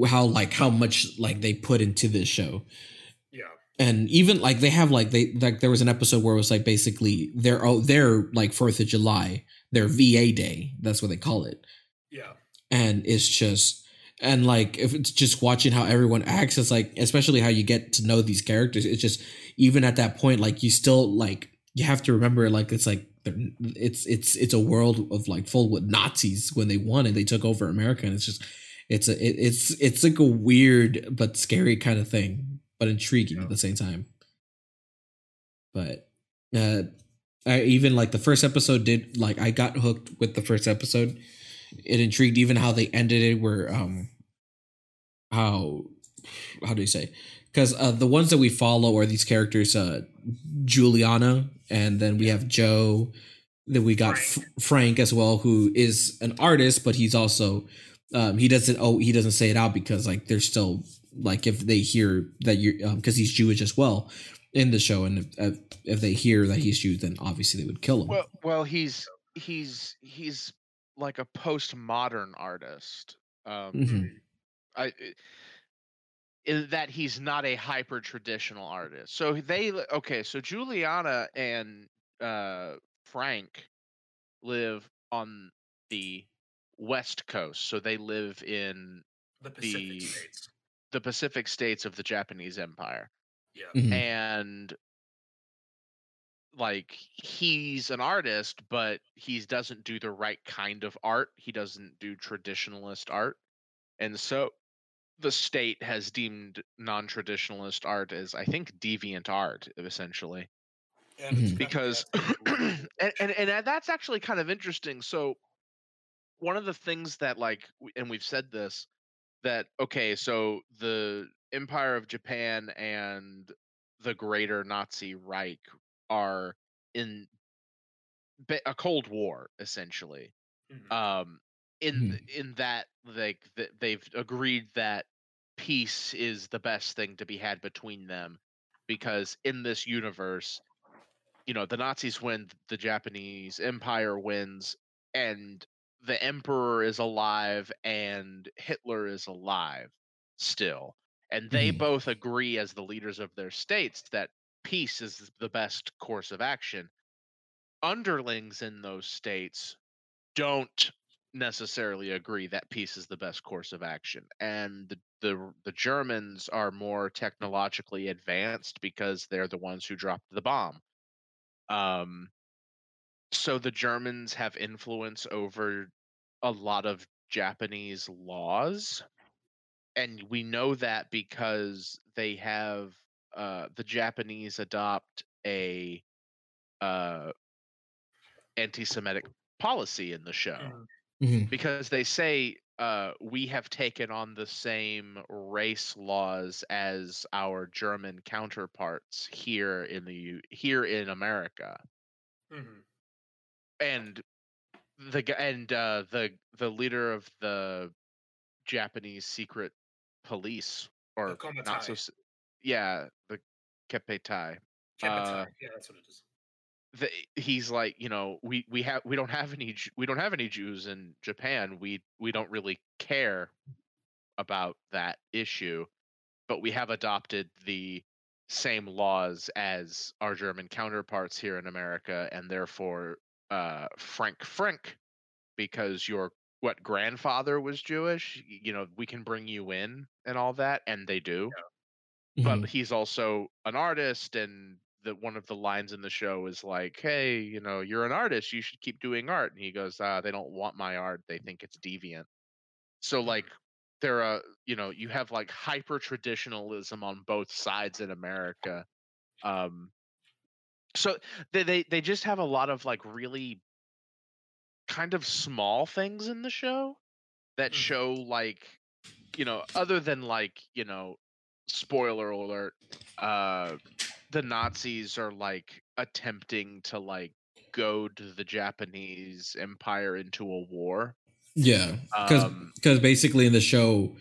how like how much like they put into this show. yeah, and even like they have like they like there was an episode where it was like basically their oh their like Fourth of July, their VA day. That's what they call it, yeah, and it's just and like if it's just watching how everyone acts, it's like especially how you get to know these characters. It's just even at that point, like you still like you have to remember like it's like it's it's it's a world of like full with Nazis when they won and they took over America, and it's just it's a it, it's it's like a weird but scary kind of thing, but intriguing Yeah. at the same time. But uh, I even like the first episode did like I got hooked with the first episode. It intrigued even how they ended it, where um how how do you say? Because uh, the ones that we follow are these characters, uh, Juliana, and then we have Joe. Then we got Frank. Frank. Frank as well, who is an artist, but he's also um, he doesn't oh he doesn't say it out because like they're still like if they hear that you're because he's Jewish as well in the show, and if, if they hear that he's Jewish, then obviously they would kill him. well, well, he's he's he's like a postmodern artist. Um, Mhm. I i- in that he's not a hyper traditional artist. So they okay, so Juliana and uh Frank live on the west coast, so they live in The Pacific The- states. the Pacific states of the Japanese Empire. Yeah. Mhm. and like he's an artist but he doesn't do the right kind of art he doesn't do traditionalist art and so the state has deemed non-traditionalist art as i think deviant art essentially. And it's Mhm. because and, and and that's actually kind of interesting. So one of the things that like and we've said this that okay so the empire of japan and the greater nazi reich are in a cold war essentially. Mhm. um in th- in that like th- they've agreed that peace is the best thing to be had between them because in this universe you know the nazis win the japanese empire wins and the emperor is alive and hitler is alive still and they Mhm. both agree as the leaders of their states that peace is the best course of action underlings in those states don't necessarily agree that peace is the best course of action and the the, the germans are more technologically advanced because they're the ones who dropped the bomb. Um so the germans have influence over a lot of japanese laws and we know that because they have uh the japanese adopt a uh anti-semitic policy in the show Mhm. Mhm. because they say uh, we have taken on the same race laws as our German counterparts here in the here in America, Mhm. and the and uh, the the leader of the Japanese secret police or not so yeah the Kempeitai Kempeitai. uh, yeah, that's what it is. The, he's like you know we we have we don't have any we don't have any Jews in Japan we we don't really care about that issue but we have adopted the same laws as our German counterparts here in America and therefore uh Frank Frank because your what grandfather was Jewish you know we can bring you in and all that and they do Mhm. but he's also an artist and the one of the lines in the show is like hey you know you're an artist you should keep doing art and he goes uh they don't want my art they think it's deviant so like there are you know you have like hyper traditionalism on both sides in america um so they, they they just have a lot of like really kind of small things in the show that Mhm. show like you know other than like you know spoiler alert uh the nazis are like attempting to like goad the japanese empire into a war Yeah, because um basically in the show,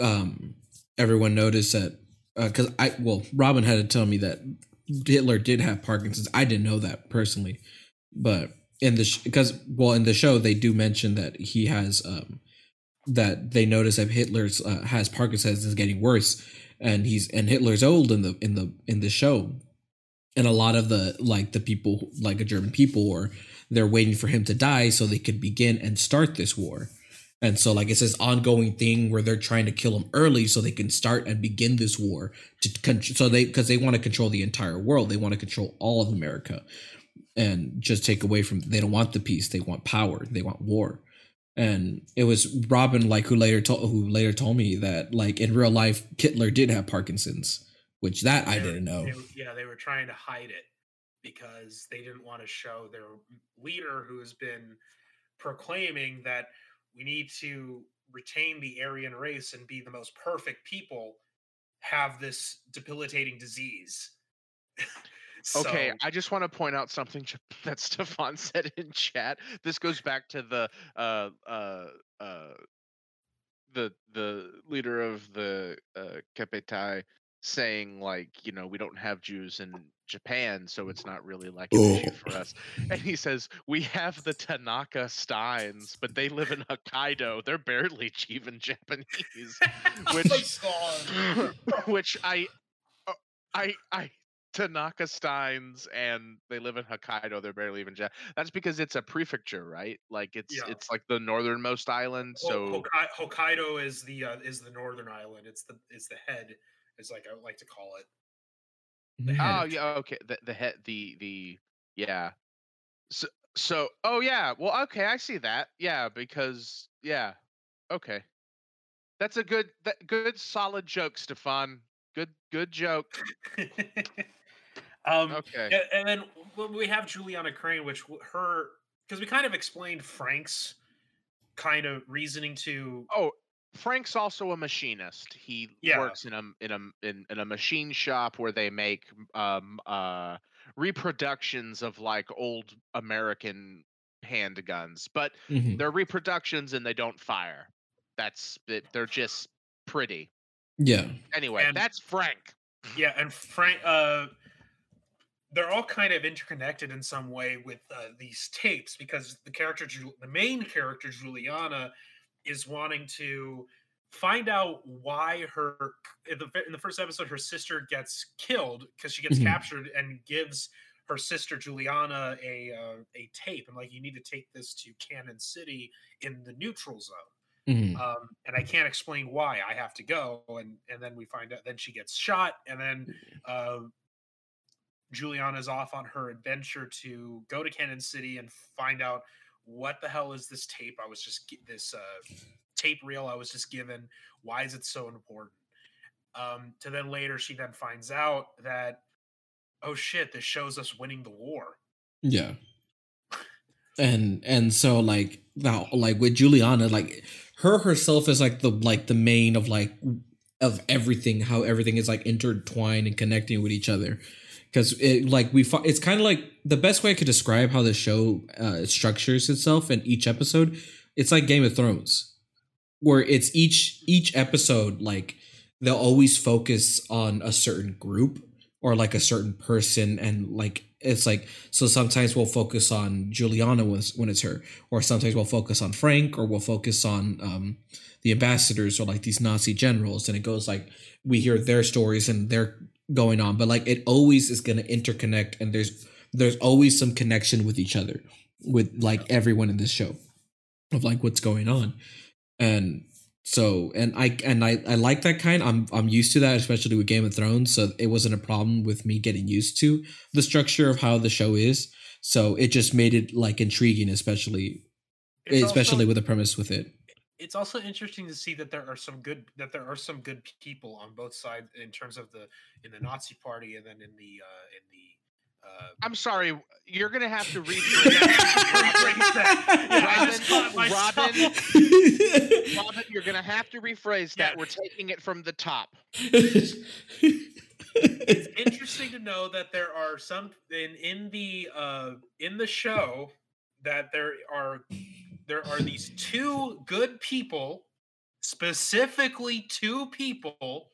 um, everyone noticed that because I well, Robin had to tell me that Hitler did have Parkinson's. I didn't know that personally, but in the because well in the show they do mention that he has um that they notice that Hitler's uh, has Parkinson's is getting worse, and he's and Hitler's old in the in the in the show, and a lot of the like the people like a German people or they're waiting for him to die so they could begin and start this war. And so, like, it's this ongoing thing where they're trying to kill him early so they can start and begin this war to con- so they because they want to control the entire world. They want to control all of America and just take away from. They don't want the peace. They want power. They want war. And it was Robin, like, who later told who later told me that, like, in real life, Hitler did have Parkinson's, which that I They were- didn't know. they yeah, they were trying to hide it because they didn't want to show their leader who has been proclaiming that we need to retain the Aryan race and be the most perfect people have this debilitating disease. Okay, So- I just want to point out something that Stefan said in chat. This goes back to the uh uh uh the the leader of the uh Kempeitai saying like, you know, we don't have Jews in Japan, so it's not really like an issue for us. And he says, We have the Tanaka Steins, but they live in Hokkaido. They're barely even Japanese. Oh which which I uh, I I Tanaka Steins and they live in Hokkaido. They're barely even Jap. That's because it's a prefecture, right? Like it's Yeah. it's like the northernmost island. So Hokkai- Hokkaido is the uh, is the northern island. It's the is the head, is like I would like to call it. Oh yeah, okay. The the head the the yeah. So so oh yeah. Well, okay, I see that. Yeah, because yeah. Okay. That's a good that good solid joke, Stefan. Good good joke. um, Okay. a- and then we have Juliana Crain, which her because we kind of explained Frank's kind of reasoning to Oh, Frank's also a machinist. He Yeah. works in a in a in, in a machine shop where they make um uh reproductions of like old American handguns, but Mhm. they're reproductions and they don't fire. That's it. They're just pretty. Yeah. Anyway, And- that's Frank. yeah, and Frank. Uh, they're all kind of interconnected in some way with uh, these tapes because the character, the main character Juliana, is wanting to find out why her in the in the first episode her sister gets killed because she gets Mhm. captured and gives her sister Juliana a uh, a tape and like you need to take this to Cannon City in the neutral zone Mhm. um, and I can't explain why I have to go. And and then we find out. Then she gets shot, and then uh, Juliana's off on her adventure to go to Cannon City and find out what the hell is this tape I was just this uh, tape reel I was just given. Why is it so important? Um, to then later she then finds out that oh shit, this shows us winning the war. Yeah. And and so like now like with Juliana, like her herself is like the like the main of like of everything, how everything is like intertwined and connecting with each other. Because it like we it's kind of like the best way I could describe how the show uh, structures itself in each episode. It's like Game of Thrones, where it's each each episode like they'll always focus on a certain group or like a certain person and like it's like so sometimes we'll focus on Juliana when it's, her or sometimes we'll focus on Frank or we'll focus on um the ambassadors or like these Nazi generals and it goes like we hear their stories and they're going on but like it always is going to interconnect and there's there's always some connection with each other with like everyone in this show of like what's going on and so and I and I I like that kind. I'm I'm used to that, especially with Game of Thrones. So it wasn't a problem with me getting used to the structure of how the show is. So it just made it like intriguing, especially It's especially also- with the premise with it. It's also interesting to see that there are some good that there are some good people on both sides in terms of the in the Nazi party and then in the uh in the uh I'm sorry. You're gonna have to rephrase that. I just caught Robin. Robin, Robin, you're gonna have to rephrase that. Yeah. We're taking it from the top. it's interesting to know that there are some in in the uh in the show that there are there are these two good people specifically two people.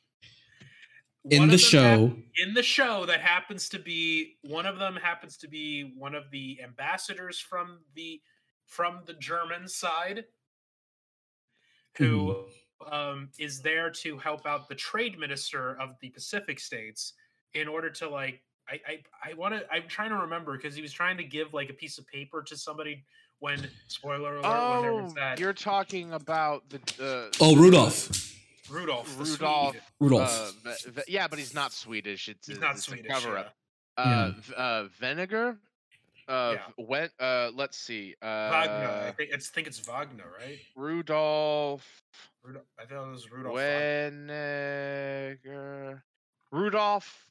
In One the of them hap- show, in the show that happens to be one of them happens to be one of the ambassadors from the from the German side. Who um, is there to help out the trade minister of the Pacific states in order to like I I, I want to I'm trying to remember because he was trying to give like a piece of paper to somebody when spoiler alert when there Oh, was that you're talking about the uh, oh Rudolph, Rudolph Rudolph. Rudolph. Uh, ve- ve- yeah, but he's not Swedish. It's, He's a- not it's Swedish. a cover up. yeah. Uh, v- uh, vinegar. Uh, Yeah. when uh, let's see. Uh, Wagner. I think it's think it's Wagner, right? Rudolph. Rudolph, I thought it was Rudolph. Wagner. Rudolph.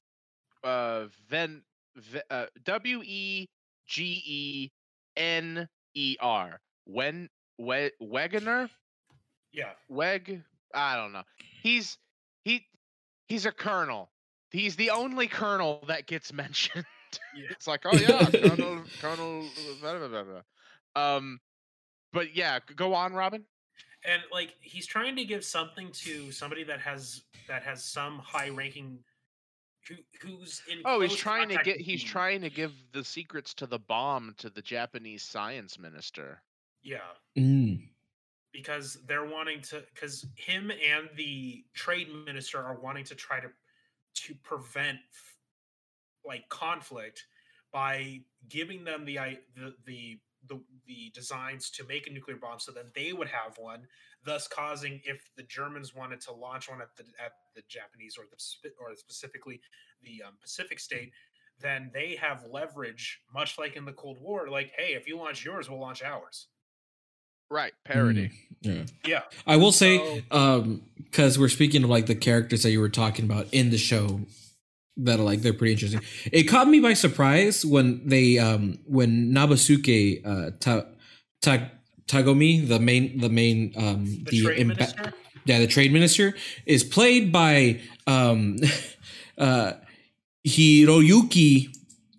Uh, Ven. Ve- uh, W e g e n e r. When we, Wegener. Yeah. Weg. I don't know. He's he he's a colonel. He's the only colonel that gets mentioned. Yeah. it's like, oh yeah, Colonel Colonel. Blah, blah, blah, blah. Um, but yeah, go on, Robin. and like he's trying to give something to somebody that has that has some high ranking who who's in Oh, he's trying to get he's trying to give the secrets to the bomb to the Japanese science minister. yeah Mm. because they're wanting to because him and the trade minister are wanting to try to to prevent like conflict by giving them the i- the the the, the designs to make a nuclear bomb so that they would have one thus causing if the germans wanted to launch one at the at the japanese or the or specifically the um, pacific state then they have leverage much like in the cold war like hey if you launch yours we'll launch ours Right, parody. Yeah. yeah I will say, So- um, because we're speaking of like the characters that you were talking about in the show that are like they're pretty interesting. It caught me by surprise when they um when Nobusuke uh ta, ta, Tagomi, the main the main um the, minister yeah, the trade minister is played by um uh Hiroyuki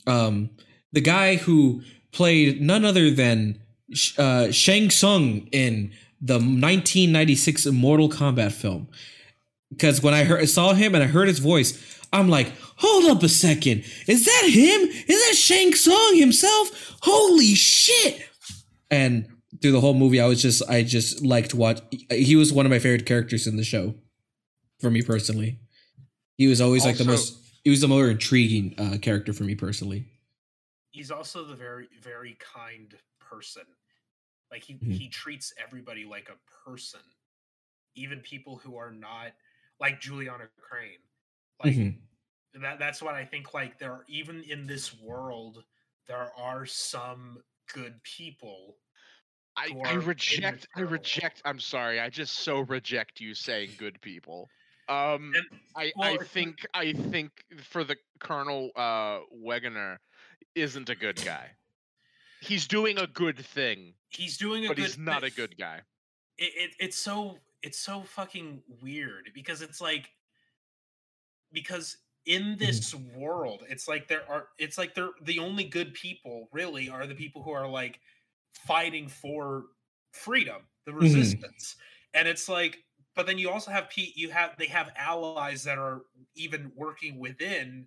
um the guy who played none other than uh Shang Tsung in the 1996 Mortal Kombat film. Cuz when I heard saw him and I heard his voice, I'm like, "Hold up a second. Is that him? Is that Shang Tsung himself? Holy shit." And through the whole movie, I was just I just liked what he was one of my favorite characters in the show. For me personally, he was always like the most. He was the more intriguing uh, character for me personally. he's also the very very kind person like he Mhm. he treats everybody like a person even people who are not like juliana crain like Mhm. that that's what i think like there are even in this world there are some good people I, I are in the reject I reject I'm sorry, I just so reject you saying good people. Um And- I, well, I it's- think I think for the Colonel uh Wegener isn't a good guy. He's doing a good thing, he's doing a but good he's not a good guy. it, it it's so it's so fucking weird because it's like because in this world it's like there are it's like they're the only good people really are the people who are like fighting for freedom the mm-hmm. resistance and it's like but then you also have pe- you have they have allies that are even working within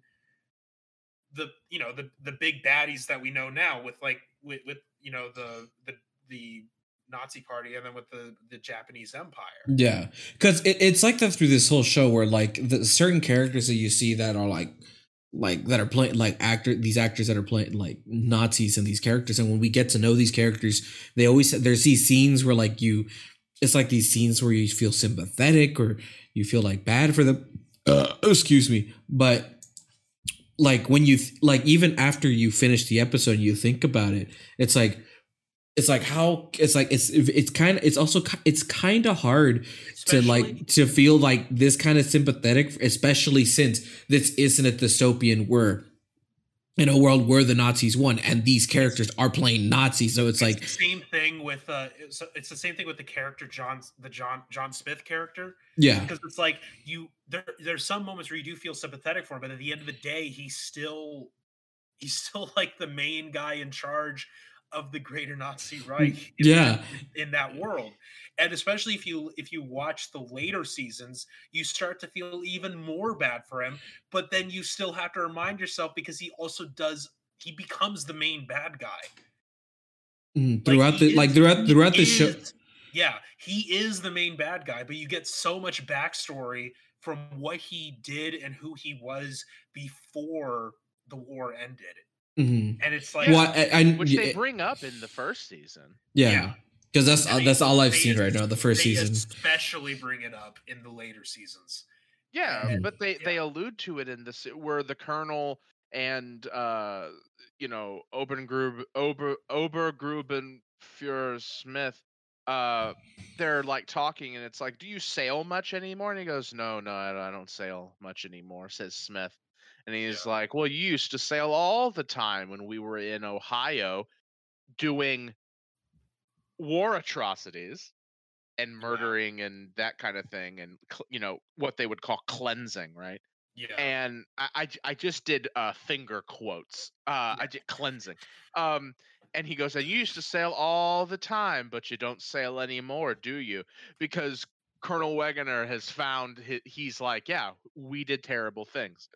the you know the the big baddies that we know now with like with, with you know the the the Nazi party and then with the the Japanese Empire. Yeah, because it, it's like that through this whole show where like the certain characters that you see that are like like that are playing like actor these actors that are playing like Nazis and these characters. And when we get to know these characters they always there's these scenes where like you it's like these scenes where you feel sympathetic or you feel like bad for them. Uh, excuse me. But like when you th- like even after you finish the episode you think about it it's like it's like how it's like it's it's kind of it's also it's kind of hard to like to feel like this kind of sympathetic especially since this isn't a dystopian where in a world where the nazis won and these characters are playing nazis. So it's like the same thing with uh it's, it's the same thing with the character John the John John Smith character. Yeah. Because it's like you there there's some moments where you do feel sympathetic for him but at the end of the day he's still he's still like the main guy in charge of the greater Nazi Reich in, yeah. in that world. And especially if you if you watch the later seasons you start to feel even more bad for him but then you still have to remind yourself because he also does he becomes the main bad guy. Mm, throughout he the like throughout throughout the show yeah he is the main bad guy but you get so much backstory from what he did and who he was before the war ended Mhm. and it's like well, I, I, Which yeah, they bring up in the first season. yeah. Yeah. because that's They- that's all I've they seen right now the first they season. especially bring it up in the later seasons. Yeah, And- but they they allude to it in this where the colonel and uh you know Obergrub Ober Obergruben Führer Smith uh they're like talking and it's like do you sail much anymore? And he goes no no I don't sail much anymore says Smith and he's Yeah. like well you used to sail all the time when we were in Ohio doing war atrocities and murdering and that kind of thing and you know what they would call cleansing right? Yeah. And I, I just did uh finger quotes uh i did cleansing um and he goes and you used to sail all the time but you don't sail anymore do you? Because colonel wegener has found he's like yeah we did terrible things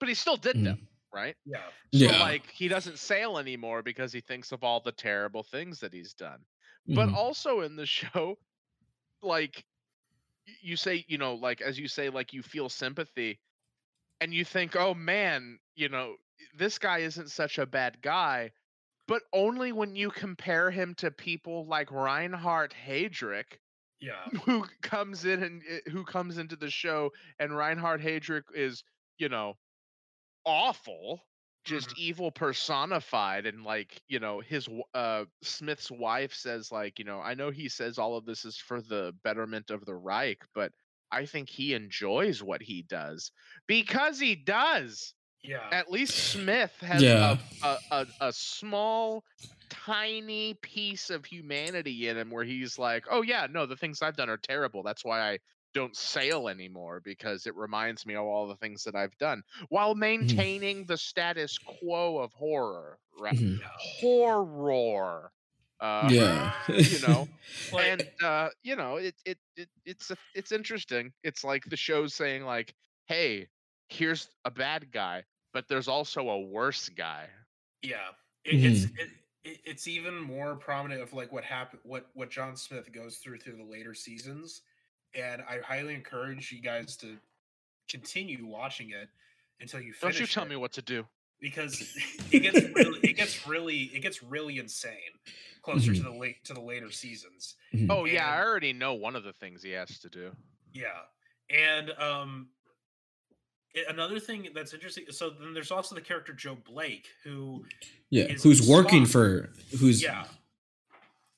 but he still did them right yeah so Yeah. like he doesn't sail anymore because he thinks of all the terrible things that he's done but Mhm. also in the show like you say you know like as you say like you feel sympathy and you think oh man you know, this guy isn't such a bad guy, but only when you compare him to people like Reinhard Heydrich, Yeah. who comes in and uh, who comes into the show, and Reinhard Heydrich is, you know, awful, just evil personified, and like, you know, his uh Smith's wife says, like, you know, I know he says all of this is for the betterment of the Reich, but I think he enjoys what he does because he does Yeah. at least Smith has Yeah. a, a, a, a small, tiny piece of humanity in him where he's like, oh, yeah, no, the things I've done are terrible. That's why I don't sail anymore because it reminds me of all the things that I've done while maintaining the status quo of horror, right? Mhm. Horror. Uh, yeah. you know, and uh, you know, it, it it it's a, it's interesting. It's like the show's saying like, hey, here's a bad guy, but there's also a worse guy. yeah. It, It's it, it, it's even more prominent of like what happened, what what John Smith goes through through the later seasons, and I highly encourage you guys to continue watching it until you finish. Don't you tell it, me what to do. because it gets really, it gets really, it gets really insane closer to Mhm. the late to the later seasons. Oh yeah, I already know one of the things he has to do. Yeah, and um, i- another thing that's interesting. So then there's also the character Joe Blake, who yeah. Who's working Spock. for who's yeah,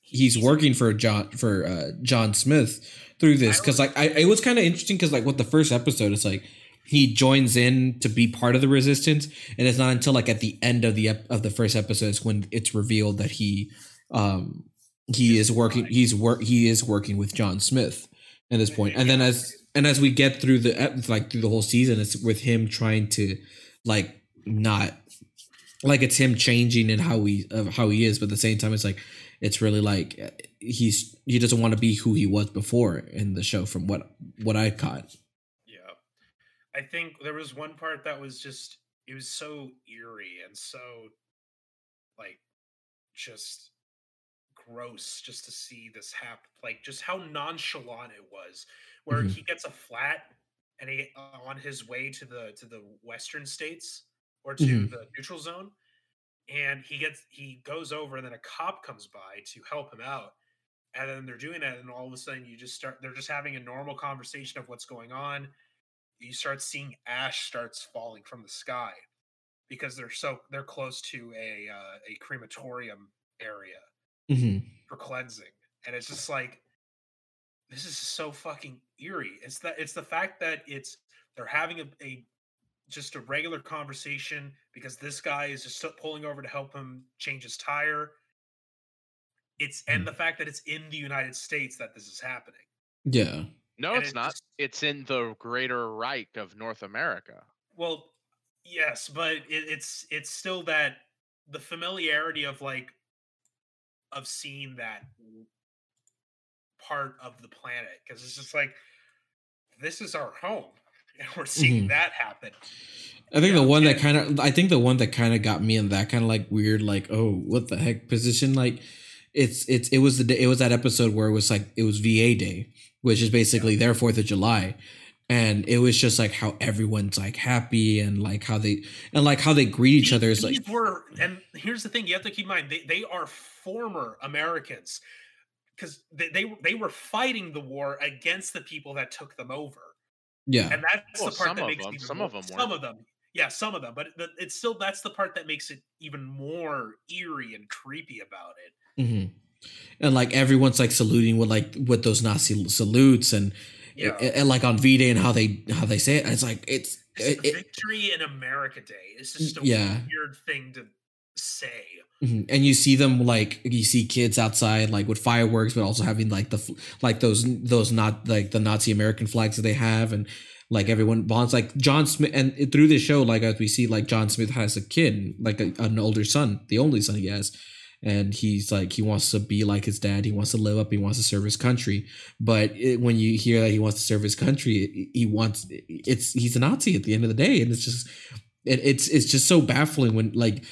he's working for John for uh, John Smith through this because like I it was kind of interesting because like with the first episode it's like he joins in to be part of the resistance and it's not until like at the end of the ep- of the first episode is when it's revealed that he um he is working he's work he is working with John Smith at this point. and then as and as we get through the ep- like through the whole season it's with him trying to like not like it's him changing in how he of how he is but at the same time it's like it's really like uh, he's he doesn't want to be who he was before in the show from what what I caught. yeah. I think there was one part that was just it was so eerie and so like just gross just to see this happen like just how nonchalant it was where Mhm. he gets a flat and he uh, on his way to the to the western states or to Mhm. the neutral zone and he gets he goes over and then a cop comes by to help him out and then they're doing that and all of a sudden you just start they're just having a normal conversation of what's going on you start seeing ash starts falling from the sky because they're so they're close to a uh, a crematorium area Mm-hmm. for cleansing and it's just like this is so fucking eerie it's that it's the fact that it's they're having a, a just a regular conversation because this guy is just pulling over to help him change his tire it's and Hmm. the fact that it's in the united states that this is happening Yeah. No, And it's it not. just- It's in the Greater Reich of North America. Well, yes, but it, it's it's still that the familiarity of like of seeing that part of the planet because it's just like this is our home and we're seeing Mhm. that happen. I think Yeah, the one that kind of I think the one that kind of got me in that kind of like weird like oh what the heck position like it's it's it was the day- it was that episode where it was like it was VA day which is basically their 4th of July and it was just like how everyone's like happy and like how they and like how they greet each These- other is like were and here's the thing you have to keep in mind they, they are former Americans because they, they they were fighting the war against the people that took them over. Yeah. And that's Well, the part some that of makes it them- some more, of them some weren't. of them. Yeah some of them but the, it's still that's the part that makes it even more eerie and creepy about it. Hmm and like everyone's like saluting with like with those Nazi salutes and eh, yeah. and, and, like on V Day and how they how they say it. It's like it's It's it, it- victory in america day. It's just mm, a Yeah. weird thing to say Mhm. And you see them like you see kids outside like with fireworks, but also having like the like those those not like the Nazi American flags that they have, and like everyone bonds like John Smith. And through the show, like as we see, like John Smith has a kid, like a, an older son, the only son he has, and he's like he wants to be like his dad. He wants to live up. He wants to serve his country. But it, when you hear that he wants to serve his country, he wants it's he's a Nazi at the end of the day, and it's just it, it's it's just so baffling when like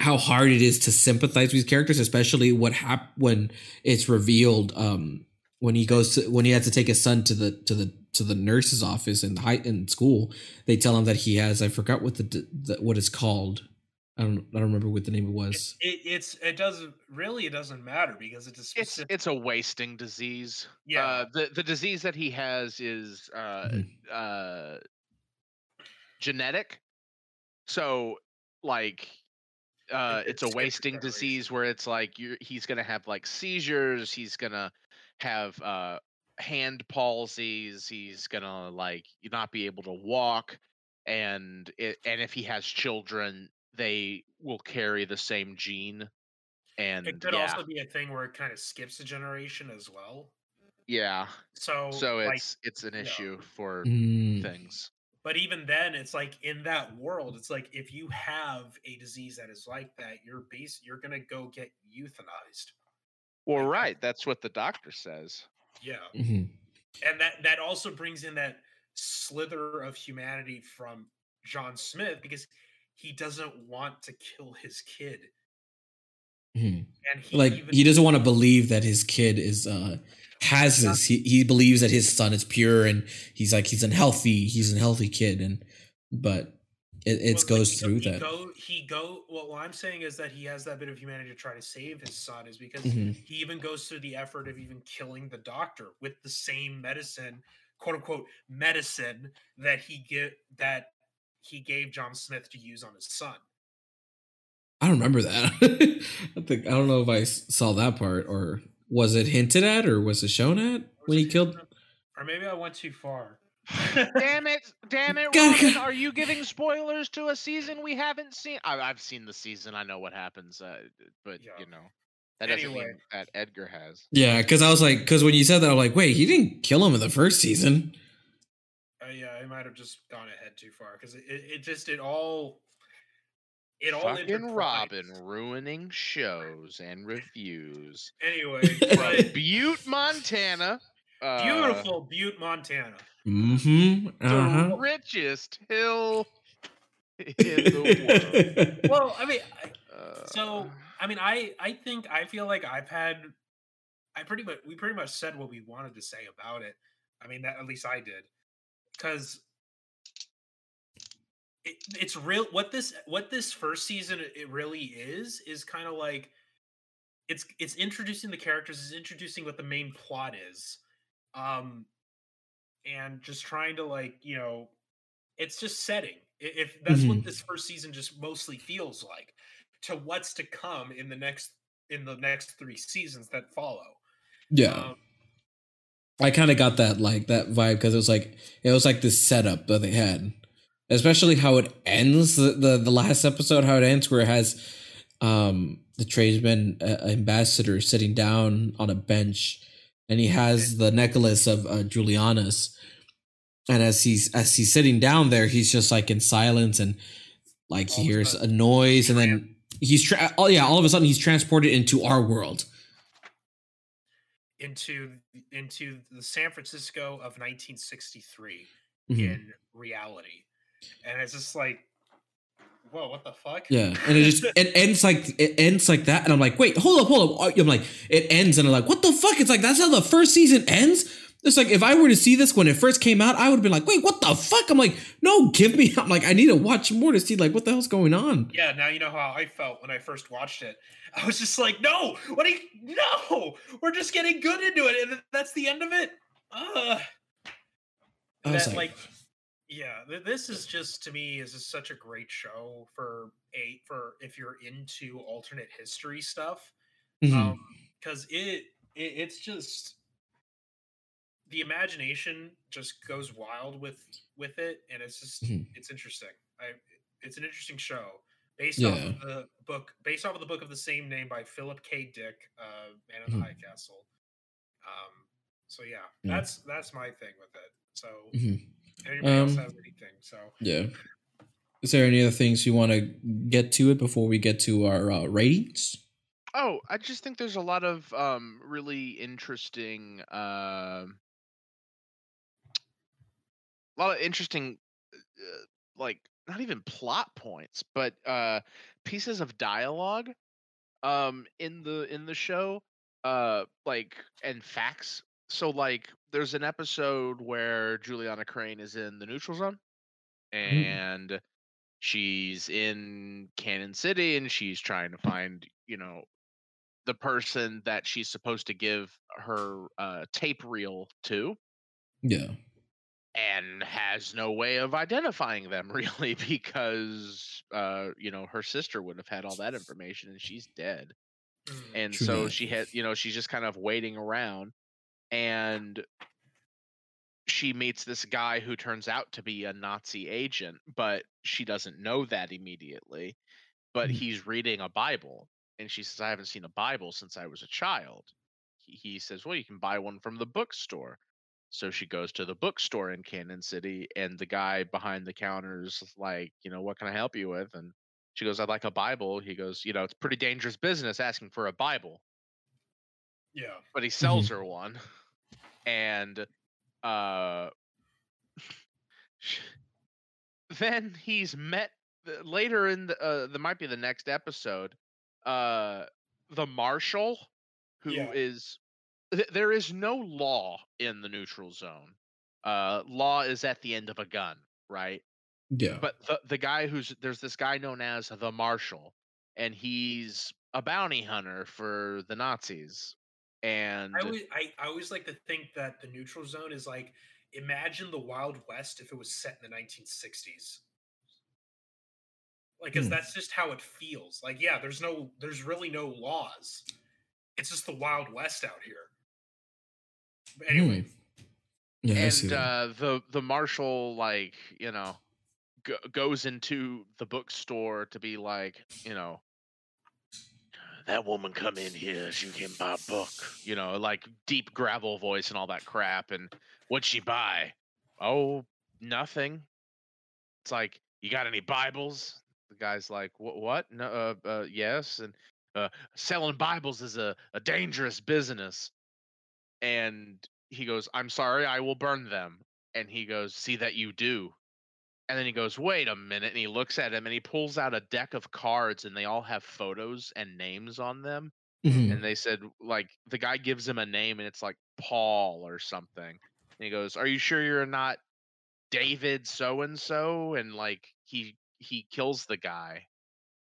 how hard it is to sympathize with these characters, especially what hap- when it's revealed um when he goes to when he had to take his son to the to the to the nurse's office in the high in school, they tell him that he has I forgot what the, the what it's called. I don't I don't remember what the name it was. It, it's it doesn't really it doesn't matter because it's a It's specific. it's a wasting disease. Yeah. Uh, the the disease that he has is uh, Mhm. uh, genetic. So like uh, It- it's a wasting disease where it's like you're he's gonna have like seizures. He's gonna have uh, hand palsies. He's gonna like not be able to walk. And it, and if he has children, they will carry the same gene. And it could yeah, also be a thing where it kind of skips a generation as well. yeah. So so like, it's it's an yeah. issue for Mm. things but even then, it's like in that world, it's like if you have a disease that is like that, you're base you're gonna go get euthanized. well right that's what the doctor says Yeah. Mhm. and that that also brings in that slither of humanity from John Smith because he doesn't want to kill his kid, Mhm. and he Like even, he doesn't want to believe that his kid is uh has this. He he believes that his son is pure and he's like he's unhealthy. He's a healthy kid and but it, it well, goes go- through he that. Go, he go. Well, what I'm saying is that he has that bit of humanity to try to save his son, is because Mhm. he even goes through the effort of even killing the doctor with the same medicine, quote unquote medicine that he get that he gave John Smith to use on his son. I don't remember that. I think I don't know if I saw that part or was it hinted at or was it shown at Or when he killed? Or maybe I went too far. damn it damn it Robin, are you giving spoilers to a season we haven't seen I, i've seen the season i know what happens uh, but Yeah. you know that doesn't Anyway. mean that edgar has Yeah, because I was like, because when you said that, I'm like, wait, he didn't kill him in the first season. Uh, yeah, I might have just gone ahead too far because it, it, it just it all it all fucking intertwines. robin ruining shows and reviews Anyway, but butte montana uh, beautiful Butte, Montana. Mm-hmm. the Uh-huh. richest hill in the world Well, I mean, I, Uh, So, I mean, I I think I feel like I've had I pretty much we pretty much said what we wanted to say about it. I mean, that at least I did, because it, it's real. What this what this first season it really is is kind of like it's it's introducing the characters, it's introducing what the main plot is, um, and just trying to like you know, it's just setting. If that's what Mhm. this first season just mostly feels like to what's to come in the next in the next three seasons that follow. yeah. Um, I kind of got that like that vibe because it was like it was like this setup that they had, especially how it ends the the, the last episode how it ends where it has um the tradesman uh, ambassador sitting down on a bench and he has the necklace of uh, Juliana's and as he's as he's sitting down there he's just like in silence and like he All of a hears a noise and then he's tra- oh yeah all of a sudden he's transported into our world. Into into the San Francisco of 1963 Mhm. in reality, and it's just like, whoa, what the fuck? Yeah, and it just it ends like it ends like that, and I'm like, wait, hold up, hold up. I'm like, it ends, and I'm like, what the fuck? It's like that's how the first season ends. It's like if I were to see this when it first came out, I would have been like, wait, what the fuck? I'm like, no, give me. I'm like, I need to watch more to see like what the hell's going on. Yeah, now you know how I felt when I first watched it. I was just like, no, what are you? No, we're just getting good into it, and that's the end of it. Uh, I was that, like, like, yeah, th- this is just to me is such a great show for a for if you're into alternate history stuff. mhm. um because it, it it's just the imagination just goes wild with with it and it's just Mhm. it's interesting i it's an interesting show based off Yeah. of the book based off of the book of the same name by philip k dick uh man in the high castle um so yeah Yeah. that's that's my thing with it so Mhm. Anybody else Um, have anything so yeah. Is there any other things you want to get to it before we get to our uh, ratings? Oh, I just think there's a lot of um, really interesting, um a lot of interesting, uh, like not even plot points, but uh, pieces of dialogue um, in the in the show, uh, like and facts so like there's an episode where Juliana Crain is in the neutral zone Mm-hmm. and she's in Canon City and she's trying to find, you know, the person that she's supposed to give her uh, tape reel to Yeah. and has no way of identifying them really because uh you know her sister would have had all that information and she's dead Mm. and True so that. she had you know she's just kind of waiting around and she meets this guy who turns out to be a nazi agent but she doesn't know that immediately but Mhm. he's reading a bible and she says i haven't seen a bible since i was a child he, he says well you can buy one from the bookstore so she goes to the bookstore in Canon City, and the guy behind the counters like, you know, what can I help you with? And she goes, I'd like a Bible. He goes, you know, it's pretty dangerous business asking for a Bible, Yeah. but he sells her one, and uh, then he's met later in the uh, might be the next episode, uh, the marshal, who is Yeah. th- there is no law in the neutral zone. Uh, law is at the end of a gun, right? Yeah. But the the guy who's there's this guy known as the marshal, and he's a bounty hunter for the Nazis. And I always, I, I always like to think that the neutral zone is like imagine the Wild West if it was set in the 1960s. Like, because Hmm. that's just how it feels. Like, yeah, there's no, there's really no laws. It's just the Wild West out here. But anyway, Hmm. Yeah, I see and that. uh, the the marshal like you know go, goes into the bookstore to be like you know that woman come in here she can buy a book you know like deep gravel voice and all that crap and what'd she buy? Oh nothing. It's like you got any bibles? The guy's like what what? No uh, uh yes and uh selling bibles is a, a dangerous business. And he goes i'm sorry i will burn them. And he goes see that you do and then he goes wait a minute and he looks at him and he pulls out a deck of cards and they all have photos and names on them Mhm. and they said like the guy gives him a name and it's like paul or something and he goes are you sure you're not david so and so and like he he kills the guy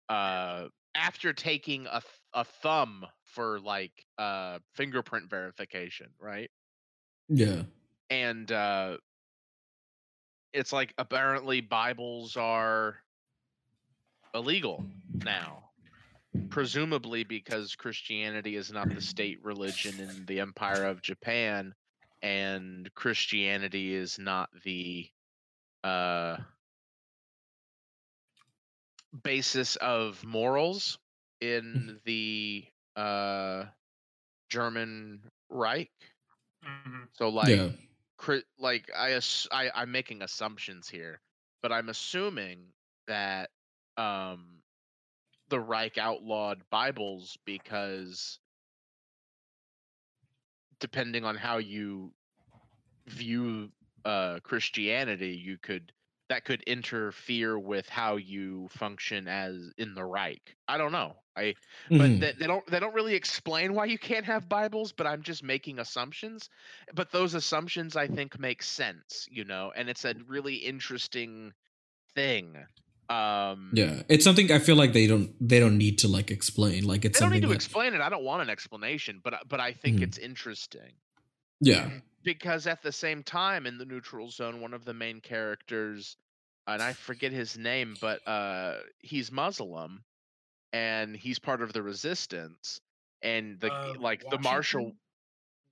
uh after taking a th- a thumb for like uh fingerprint verification right Yeah. and uh it's like apparently bibles are illegal now presumably because christianity is not the state religion in the empire of japan and christianity is not the uh basis of morals in the uh german reich mhm. so like yeah. Like I, I I'm making assumptions here, but I'm assuming that um the Reich outlawed Bibles because depending on how you view uh Christianity, you could that could interfere with how you function as in the Reich. I don't know. I but Mhm. they, they don't they don't really explain why you can't have bibles but i'm just making assumptions but those assumptions i think make sense you know and it's a really interesting thing um yeah. It's something I feel like they don't they don't need to like explain. Like it's they don't need to that, explain it i don't want an explanation but I- but i think Mhm. it's interesting yeah. Because at the same time in the neutral zone one of the main characters and i forget his name but uh he's muslim and he's part of the resistance and the Uh, like the marshal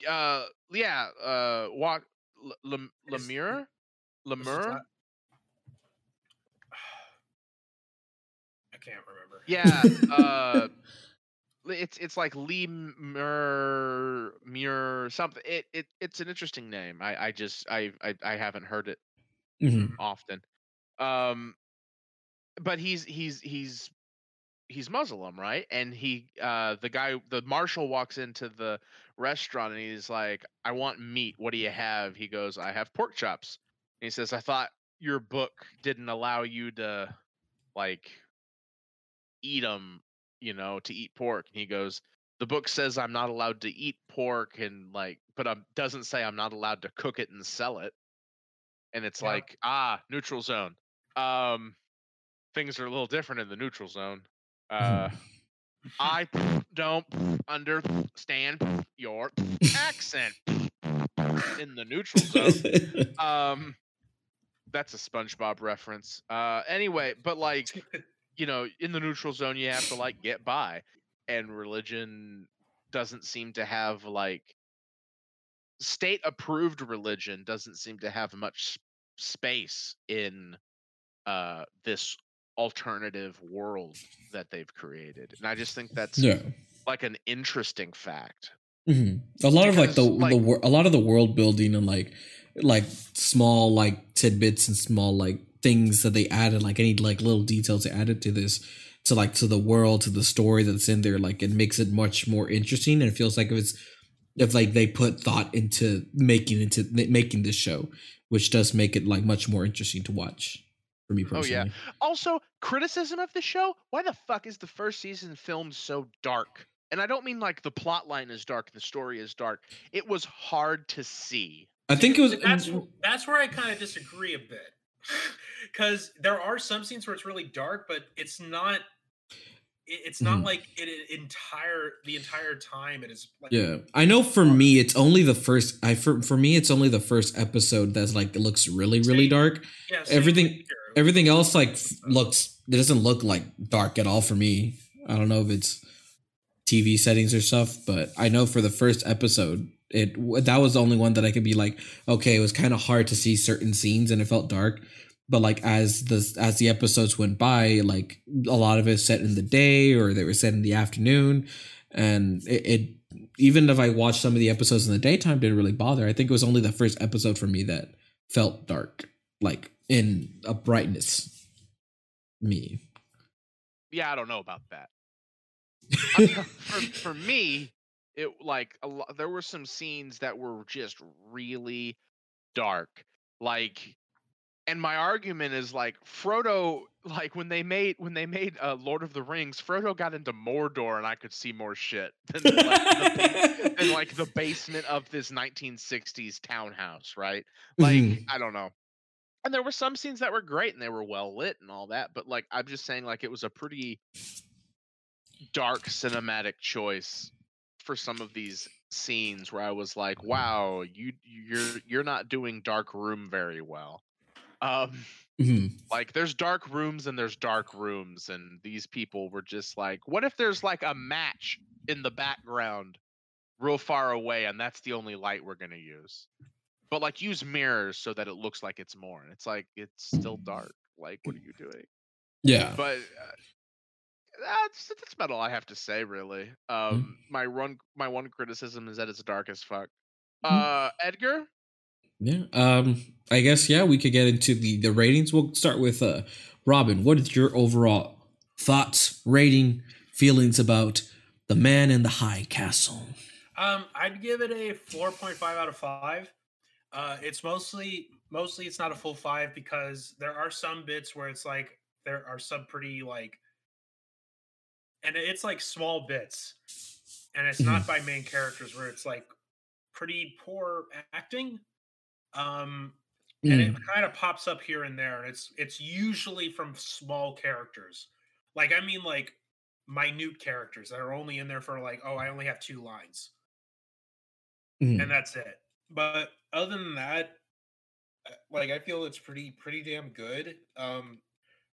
uh yeah uh wa- L- lemur? lemur? I can't remember. yeah uh it's it's like lee Mur Muir something it, it it's an interesting name i i just I, I i haven't heard it Mhm. often um but he's he's he's he's muslim right? And he uh the guy the marshal walks into the restaurant and he's like i want meat what do you have? He goes i have pork chops. And he says i thought your book didn't allow you to like eat them you know to eat pork and he goes the book says I'm not allowed to eat pork and like, but um, doesn't say I'm not allowed to cook it and sell it. And it's Yeah. like, ah, neutral zone. Um, things are a little different in the neutral zone. Uh, I don't understand your accent in the neutral zone. Um, that's a SpongeBob reference. Uh, anyway, but like, you know, in the neutral zone, you have to like get by, and religion doesn't seem to have like state approved religion doesn't seem to have much space in uh this alternative world that they've created and i just think that's yeah. like an interesting fact hmm A lot of like the Because, like- the wor- a lot of the world building and like like small like tidbits and small like things that they added like any like little details they added to this to like to the world to the story that's in there like it makes it much more interesting and it feels like if it's if like they put thought into making into making this show which does make it like much more interesting to watch for me personally. Oh, yeah. also criticism of the show? Why the fuck is the first season filmed so dark? And i don't mean like the plot line is dark the story is dark. It was hard to see. I think it was that's that's where I kind of disagree a bit, because there are some scenes where it's really dark, but it's not. It's not Mhm. like it entire the entire time. It is like Yeah, I know. For me, it's only the first. I for for me, it's only the first episode that's like it looks really really dark. yeah, everything-. Everything else like looks. It doesn't look like dark at all for me. I don't know if it's TV settings or stuff, but I know for the first episode, it that was the only one that I could be like, okay, it was kind of hard to see certain scenes and it felt dark. But like as the as the episodes went by, like a lot of it set in the day or they were set in the afternoon, and it, it even if I watched some of the episodes in the daytime, didn't really bother. I think it was only the first episode for me that felt dark, like in a brightness. Me, yeah i don't know about that I'm t- for, for me it like a lot there were some scenes that were just really dark like and my argument is like frodo like when they made when they made uh, lord of the rings frodo got into mordor and i could see more shit than like, the, than, like the basement of this 1960s townhouse right? Like Mhm. i don't know. And there were some scenes that were great and they were well lit and all that but like i'm just saying like it was a pretty dark cinematic choice for some of these scenes where i was like wow you you're you're not doing dark room very well um Mhm. like there's dark rooms and there's dark rooms and these people were just like what if there's like a match in the background real far away and that's the only light we're going to use? But like use mirrors so that it looks like it's more and it's like it's still dark. Like what are you doing? Yeah, but uh, that's that's about all i have to say really. Um my one my one criticism is that it's dark as fuck. Uh edgar yeah. Um, I guess yeah, we could get into the the ratings. We'll start with uh, Robin. What is your overall thoughts, rating, feelings about the Man in the High Castle? Um, I'd give it a four point five out of five. Uh, it's mostly mostly it's not a full five because there are some bits where it's like there are some pretty like, and it's like small bits, and it's not by main characters where it's like pretty poor acting. Um, and Mm. it kind of pops up here and there and it's it's usually from small characters. Like i mean like minute characters that are only in there for like oh i only have two lines. Mm. and that's it. But other than that uh, like i feel it's pretty pretty damn good. Um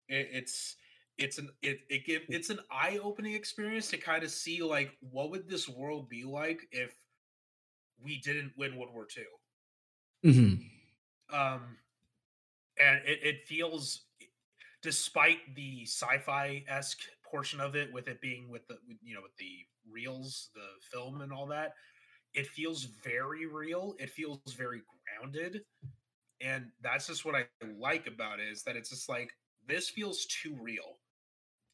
it, it's it's an it, it give it's an eye-opening experience to kind of see like what would this world be like if we didn't win world war ii Mhm. um and it, it feels despite the sci-fi esque portion of it with it being with the you know with the reels the film and all that it feels very real it feels very grounded and that's just what i like about it is that it's just like this feels too real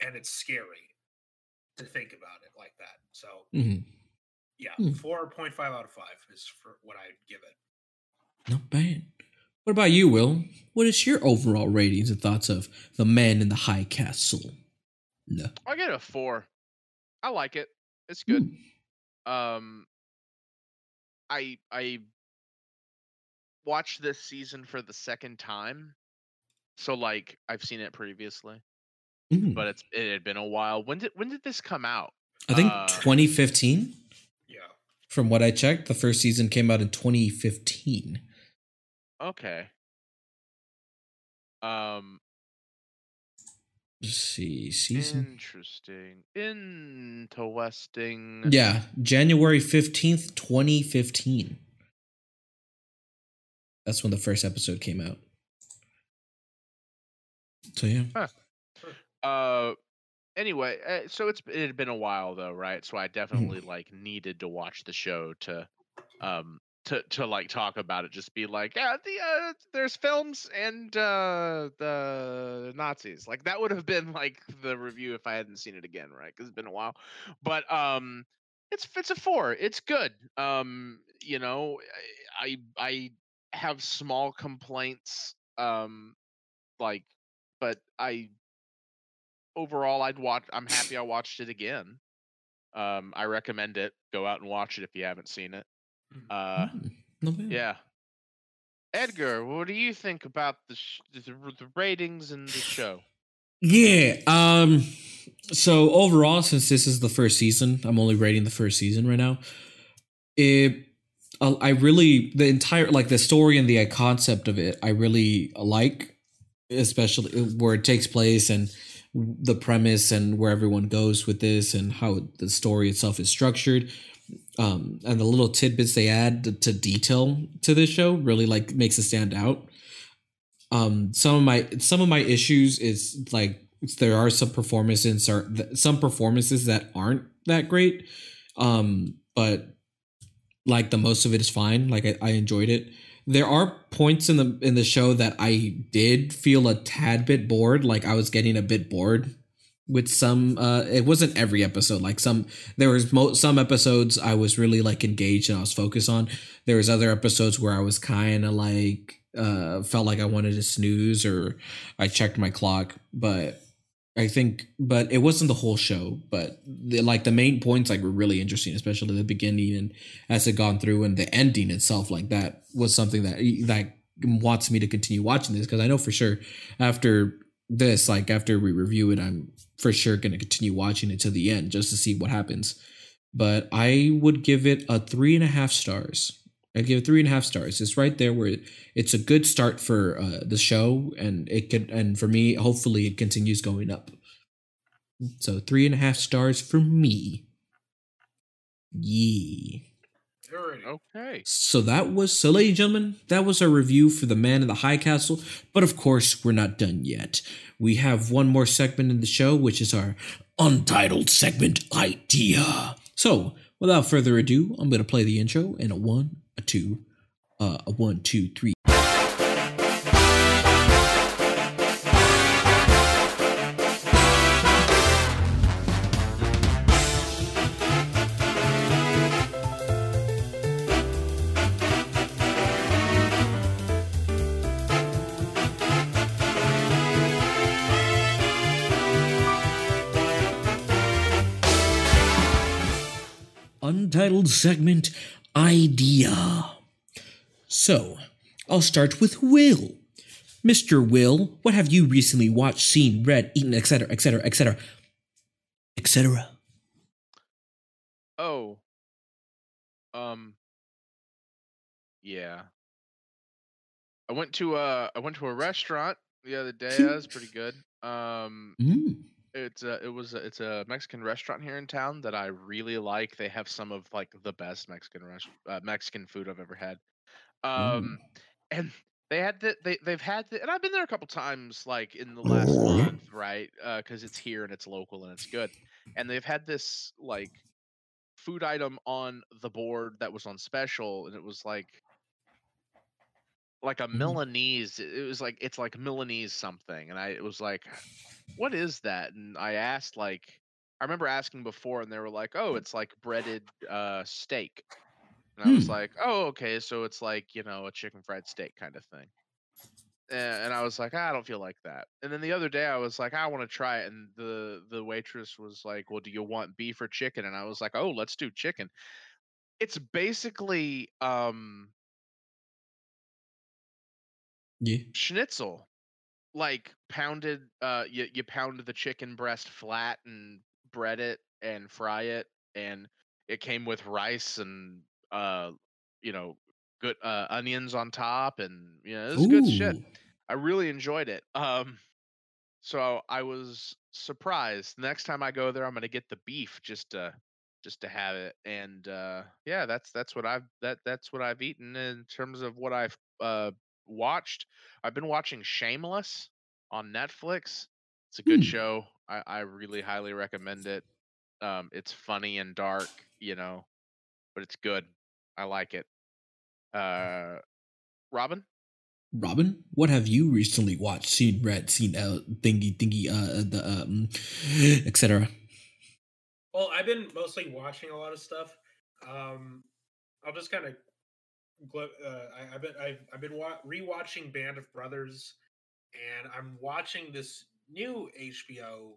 and it's scary to think about it like that so Mhm. yeah Hmm. 4.5 out of 5 is for what i'd give it Not bad. What about you, Will? What is your overall ratings and thoughts of the Man in the High Castle? No. i get a four i like it It's good. Hmm. Um, I I watched this season for the second time, so like I've seen it previously, Mm. but it's it had been a while. When did when did this come out? I think uh, 2015. Yeah. From what I checked, the first season came out in 2015. Okay. Um, Let's see, season. interesting, interesting. Yeah, January 15th, 2015. That's when the first episode came out. So yeah. Uh, anyway, uh, so it's it had been a while though, right? So I definitely like needed to watch the show to, um, to to like talk about it. Just be like, yeah, the uh, there's films and uh the Nazis. Like that would have been like the review if I hadn't seen it again, right? Because it's been a while. But um, it's it's a four. It's good. Um, you know, I I, I have small complaints. Um, like, but I overall I'd watch I'm happy I watched it again. Um I recommend it. Go out and watch it if you haven't seen it. Uh Hmm, not bad. yeah. Edgar, what do you think about the sh- the, the ratings in the show? Yeah. Um. So overall, since this is the first season, I'm only rating the first season right now. It, uh, I really the entire like the story and the concept of it, I really like, especially where it takes place and the premise and where everyone goes with this and how the story itself is structured. Um, and the little tidbits they add to, detail to this show really like makes it stand out. Um some of my some of my issues is like there are some performances are some performances that aren't that great um but like the most of it is fine. Like I, I enjoyed it. There are points in the in the show that i did feel a tad bit bored. Like i was getting a bit bored with some uh it wasn't every episode like some there was mo- some episodes i was really like engaged and i was focused on. There was other episodes where i was kind of like uh felt like i wanted to snooze or i checked my clock but i think but it wasn't the whole show but the, like the main points like were really interesting especially the beginning and as it gone through and the ending itself like that was something that that wants me to continue watching this because i know for sure after this like after we review it i'm for sure going to continue watching it to the end just to see what happens. But i would give it a three and a half stars. I'd give it three and a half stars. It's right there where it's a good start for uh, the show and it could and for me hopefully it continues going up. So three and a half stars for me. Yeah Alrighty. Okay. so that was so ladies and gentlemen that was our review for the man in the high castle but of course we're not done yet we have one more segment in the show which is our untitled segment idea so without further ado i'm going to play the intro in a one a two uh, a one two three segment idea. So, I'll start with Will. Mr. Will, what have you recently watched, seen, read, eaten, etc., etc., etc., etc.? Oh. Um. Yeah. I went to a I went to a restaurant the other day. That was pretty good. Um, Mm. It's a it was a, it's a Mexican restaurant here in town that I really like. They have some of like the best Mexican rest uh, Mexican food I've ever had. Um, and they had the they they've had the, and I've been there a couple times like in the last month, right? Because it's here and it's local and it's good. And they've had this like food item on the board that was on special, and it was like like a Mhm. Milanese. It it was like it's like Milanese something, and I it was like, what is that? And I asked like I remember asking before, and they were like, oh, it's like breaded uh steak. And I was Hmm. like, oh, okay, so it's like you know a chicken fried steak kind of thing. and, and I was like, "Ah, I don't feel like that. And then the other day, I was like, I want to try it, and the the waitress was like, Well, do you want beef or chicken? And I was like, Oh, let's do chicken. It's basically um Yeah. schnitzel like pounded uh you, you pound the chicken breast flat and bread it and fry it and it came with rice and uh you know good uh onions on top and you know it was good shit. I really enjoyed it um so i was surprised. The next time i go there i'm gonna get the beef just to just to have it and uh yeah that's that's what i've that that's what i've eaten in terms of what i've uh watched I've been watching Shameless on Netflix. It's a good Hmm. show. I, I really highly recommend it. Um, it's funny and dark, you know, but it's good. I like it. Uh, Robin, Robin, what have you recently watched, seen, read, seen, uh, thingy, thingy, uh, the, um, etc. Well, I've been mostly watching a lot of stuff. Um, I'll just kind of, glo- uh, I, I've been I've, I've been wa- rewatching Band of Brothers, and I'm watching this new HBO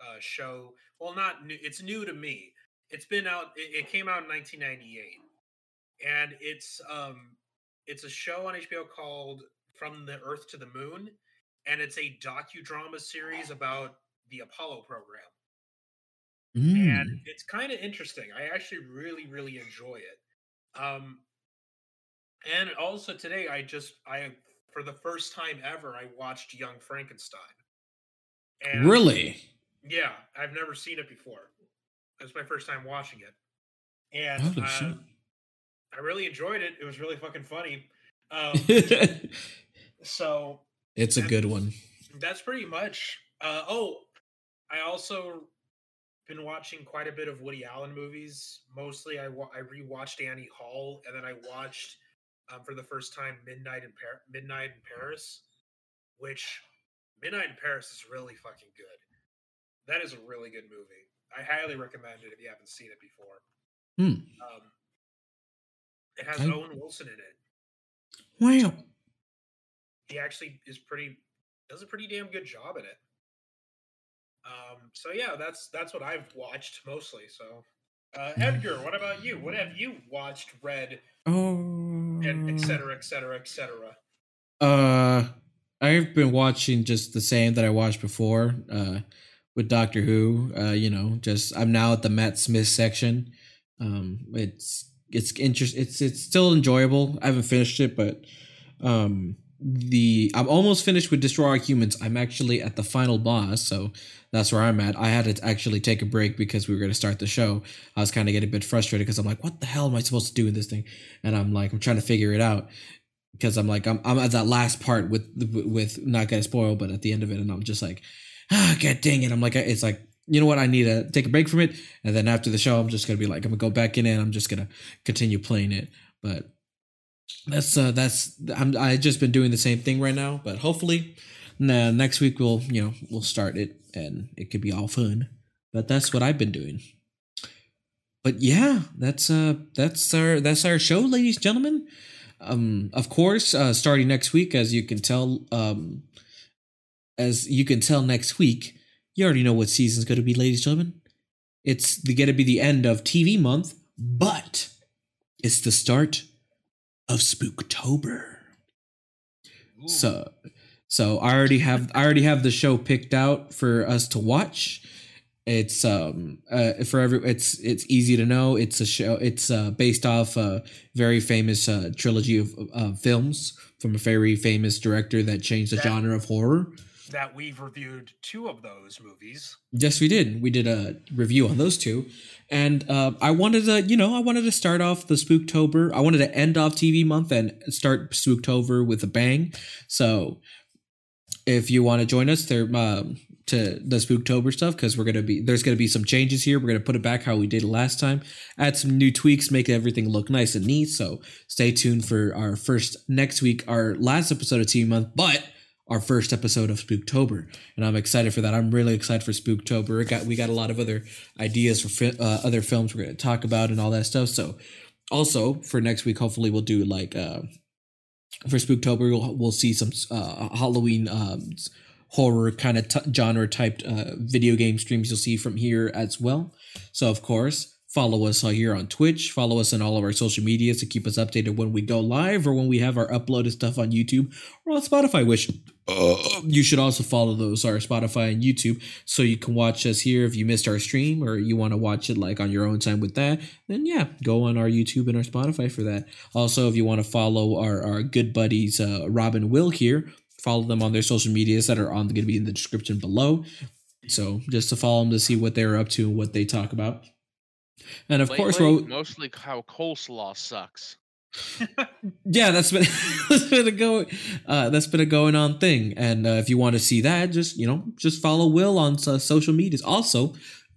uh, show. Well, not new. It's new to me. It's been out. It, it came out in 1998, and it's um, it's a show on HBO called From the Earth to the Moon, and it's a docudrama series about the Apollo program and Mm. it's kind of interesting. I actually really really enjoy it. Um, and also today I just I for the first time ever I watched Young Frankenstein. And Really? Yeah, I've never seen it before. That's my first time watching it, and um, I really enjoyed it. It was really fucking funny. Um, so it's a good one. that's pretty much. Uh, oh, I also been watching quite a bit of Woody Allen movies. Mostly, I wa- I rewatched Annie Hall, and then I watched um, for the first time Midnight in Par- Midnight in Paris, which Midnight in Paris is really fucking good. That is a really good movie. I highly recommend it if you haven't seen it before. Hmm. Um, it has Owen Wilson in it. Wow. he actually is pretty does a pretty damn good job in it. Um, so yeah, that's that's what I've watched mostly. So, uh, Edgar, what about you? What have you watched, read, Oh. And et cetera, et cetera, et cetera? Uh, I've been watching just the same that I watched before. Uh, with Doctor Who. Uh, you know, just I'm now at the Matt Smith section. Um, it's it's interest. It's it's still enjoyable. I haven't finished it, but um, the I'm almost finished with Destroy All Humans. I'm actually at the final boss, so that's where I'm at. I had to actually take a break because we were going to start the show. I was kind of getting a bit frustrated because I'm like, what the hell am I supposed to do in this thing? And I'm like, I'm trying to figure it out because I'm like, I'm, I'm at that last part with with not gonna spoil, but at the end of it, and I'm just like, ah, god dang it! I'm like, it's like, you know what? I need to take a break from it, and then after the show, I'm just gonna be like, I'm gonna go back in and I'm just gonna continue playing it. But that's uh that's I'm I just been doing the same thing right now, but hopefully, nah, next week we'll you know we'll start it and it could be all fun. But that's what I've been doing. But yeah, that's uh that's our that's our show, ladies and gentlemen. Um, of course, uh, starting next week, as you can tell, um, as you can tell next week, you already know what season's to be, ladies and gentlemen. It's to be the end of TV month, but it's the start of Spooktober. So, so I already have I already have the show picked out for us to watch. It's um uh for every it's it's easy to know. It's a show. It's uh based off a very famous uh trilogy of uh, films from a very famous director that changed the That- genre of horror. That we've reviewed two of those movies. Yes, we did. We did a review on those two, and uh, I wanted to, you know, I wanted to start off the Spooktober. I wanted to end off TV month and start Spooktober with a bang. So, if you want to join us there um, to the Spooktober stuff, because we're gonna be there's gonna be some changes here. We're gonna put it back how we did it last time, add some new tweaks, make everything look nice and neat. So, stay tuned for our first next week, our last episode of TV month, but our first episode of Spooktober, and I'm excited for that. I'm really excited for Spooktober. It got we got a lot of other ideas for fi- uh, other films we're going to talk about and all that stuff. So, also for next week, hopefully we'll do like uh, for Spooktober, we'll, we'll see some uh, Halloween um, horror kind of t- genre typed uh, video game streams you'll see from here as well. So, of course, follow us here on Twitch, follow us on all of our social medias to keep us updated when we go live or when we have our uploaded stuff on YouTube or on Spotify, which uh, you should also follow those, our Spotify and YouTube, so you can watch us here if you missed our stream or you want to watch it like on your own time with that, then yeah, go on our YouTube and our Spotify for that. Also, if you want to follow our, our good buddies, uh, Rob and Will here, follow them on their social medias that are on going to be in the description below. So just to follow them to see what they're up to and what they talk about. And of course, Lately, we're, mostly how coleslaw sucks. yeah, that's been that's been a going uh, that's been a going on thing. And uh, if you want to see that, just you know, just follow Will on uh, social medias. Also,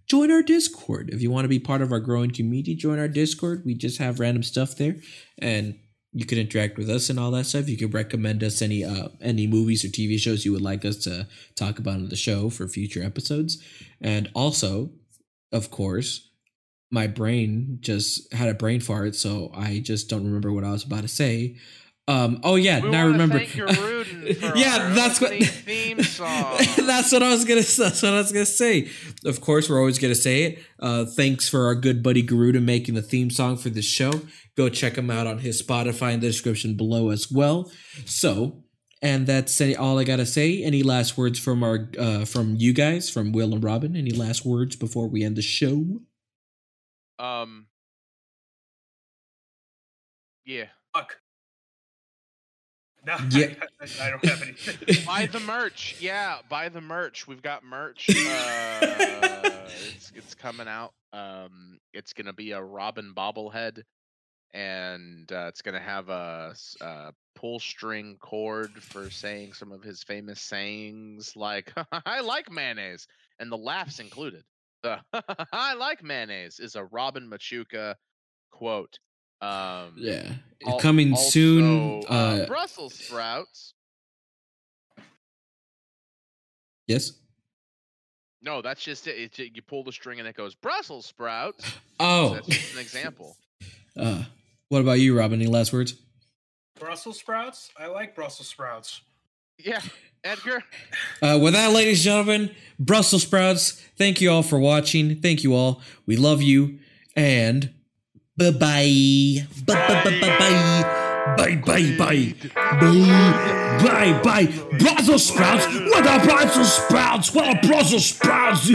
join our Discord if you want to be part of our growing community. Join our Discord. We just have random stuff there, and you can interact with us and all that stuff. You can recommend us any uh any movies or TV shows you would like us to talk about on the show for future episodes. And also, of course, my brain just had a brain fart, so I just don't remember what I was about to say. Um, oh yeah, We now I remember. Thank your for yeah, that's what. theme song. that's what I was gonna. That's what I was gonna say. Of course, we're always gonna say it. Uh, thanks for our good buddy Garruden making the theme song for this show. Go check him out on his Spotify in the description below as well. So, and that's all I gotta say. Any last words from our uh, from you guys, from Will and Robin? Any last words before we end the show? Um. Yeah. Fuck. No, Yeah. I, I, don't have anything. Buy the merch. Yeah, buy the merch. We've got merch. Uh, it's it's coming out. Um, it's gonna be a Robin bobblehead, and uh, it's gonna have a pull string cord for saying some of his famous sayings, like "I like mayonnaise," and the laughs included. The "I like mayonnaise" is a Robin Machuca quote. Um, Yeah, al- coming soon. also, Uh, Brussels sprouts. yes. No, that's just it. It's, you pull the string and it goes Brussels sprouts. So Oh, that's just an example. uh, what about you, Robin? Any last words? Brussels sprouts? I like Brussels sprouts. Yeah, Edgar. Uh, with that, ladies and gentlemen, Brussels sprouts. Thank you all for watching. Thank you all. We love you. And bye bye. Bye bye. Brussels sprouts. What are Brussels sprouts? What are Brussels sprouts?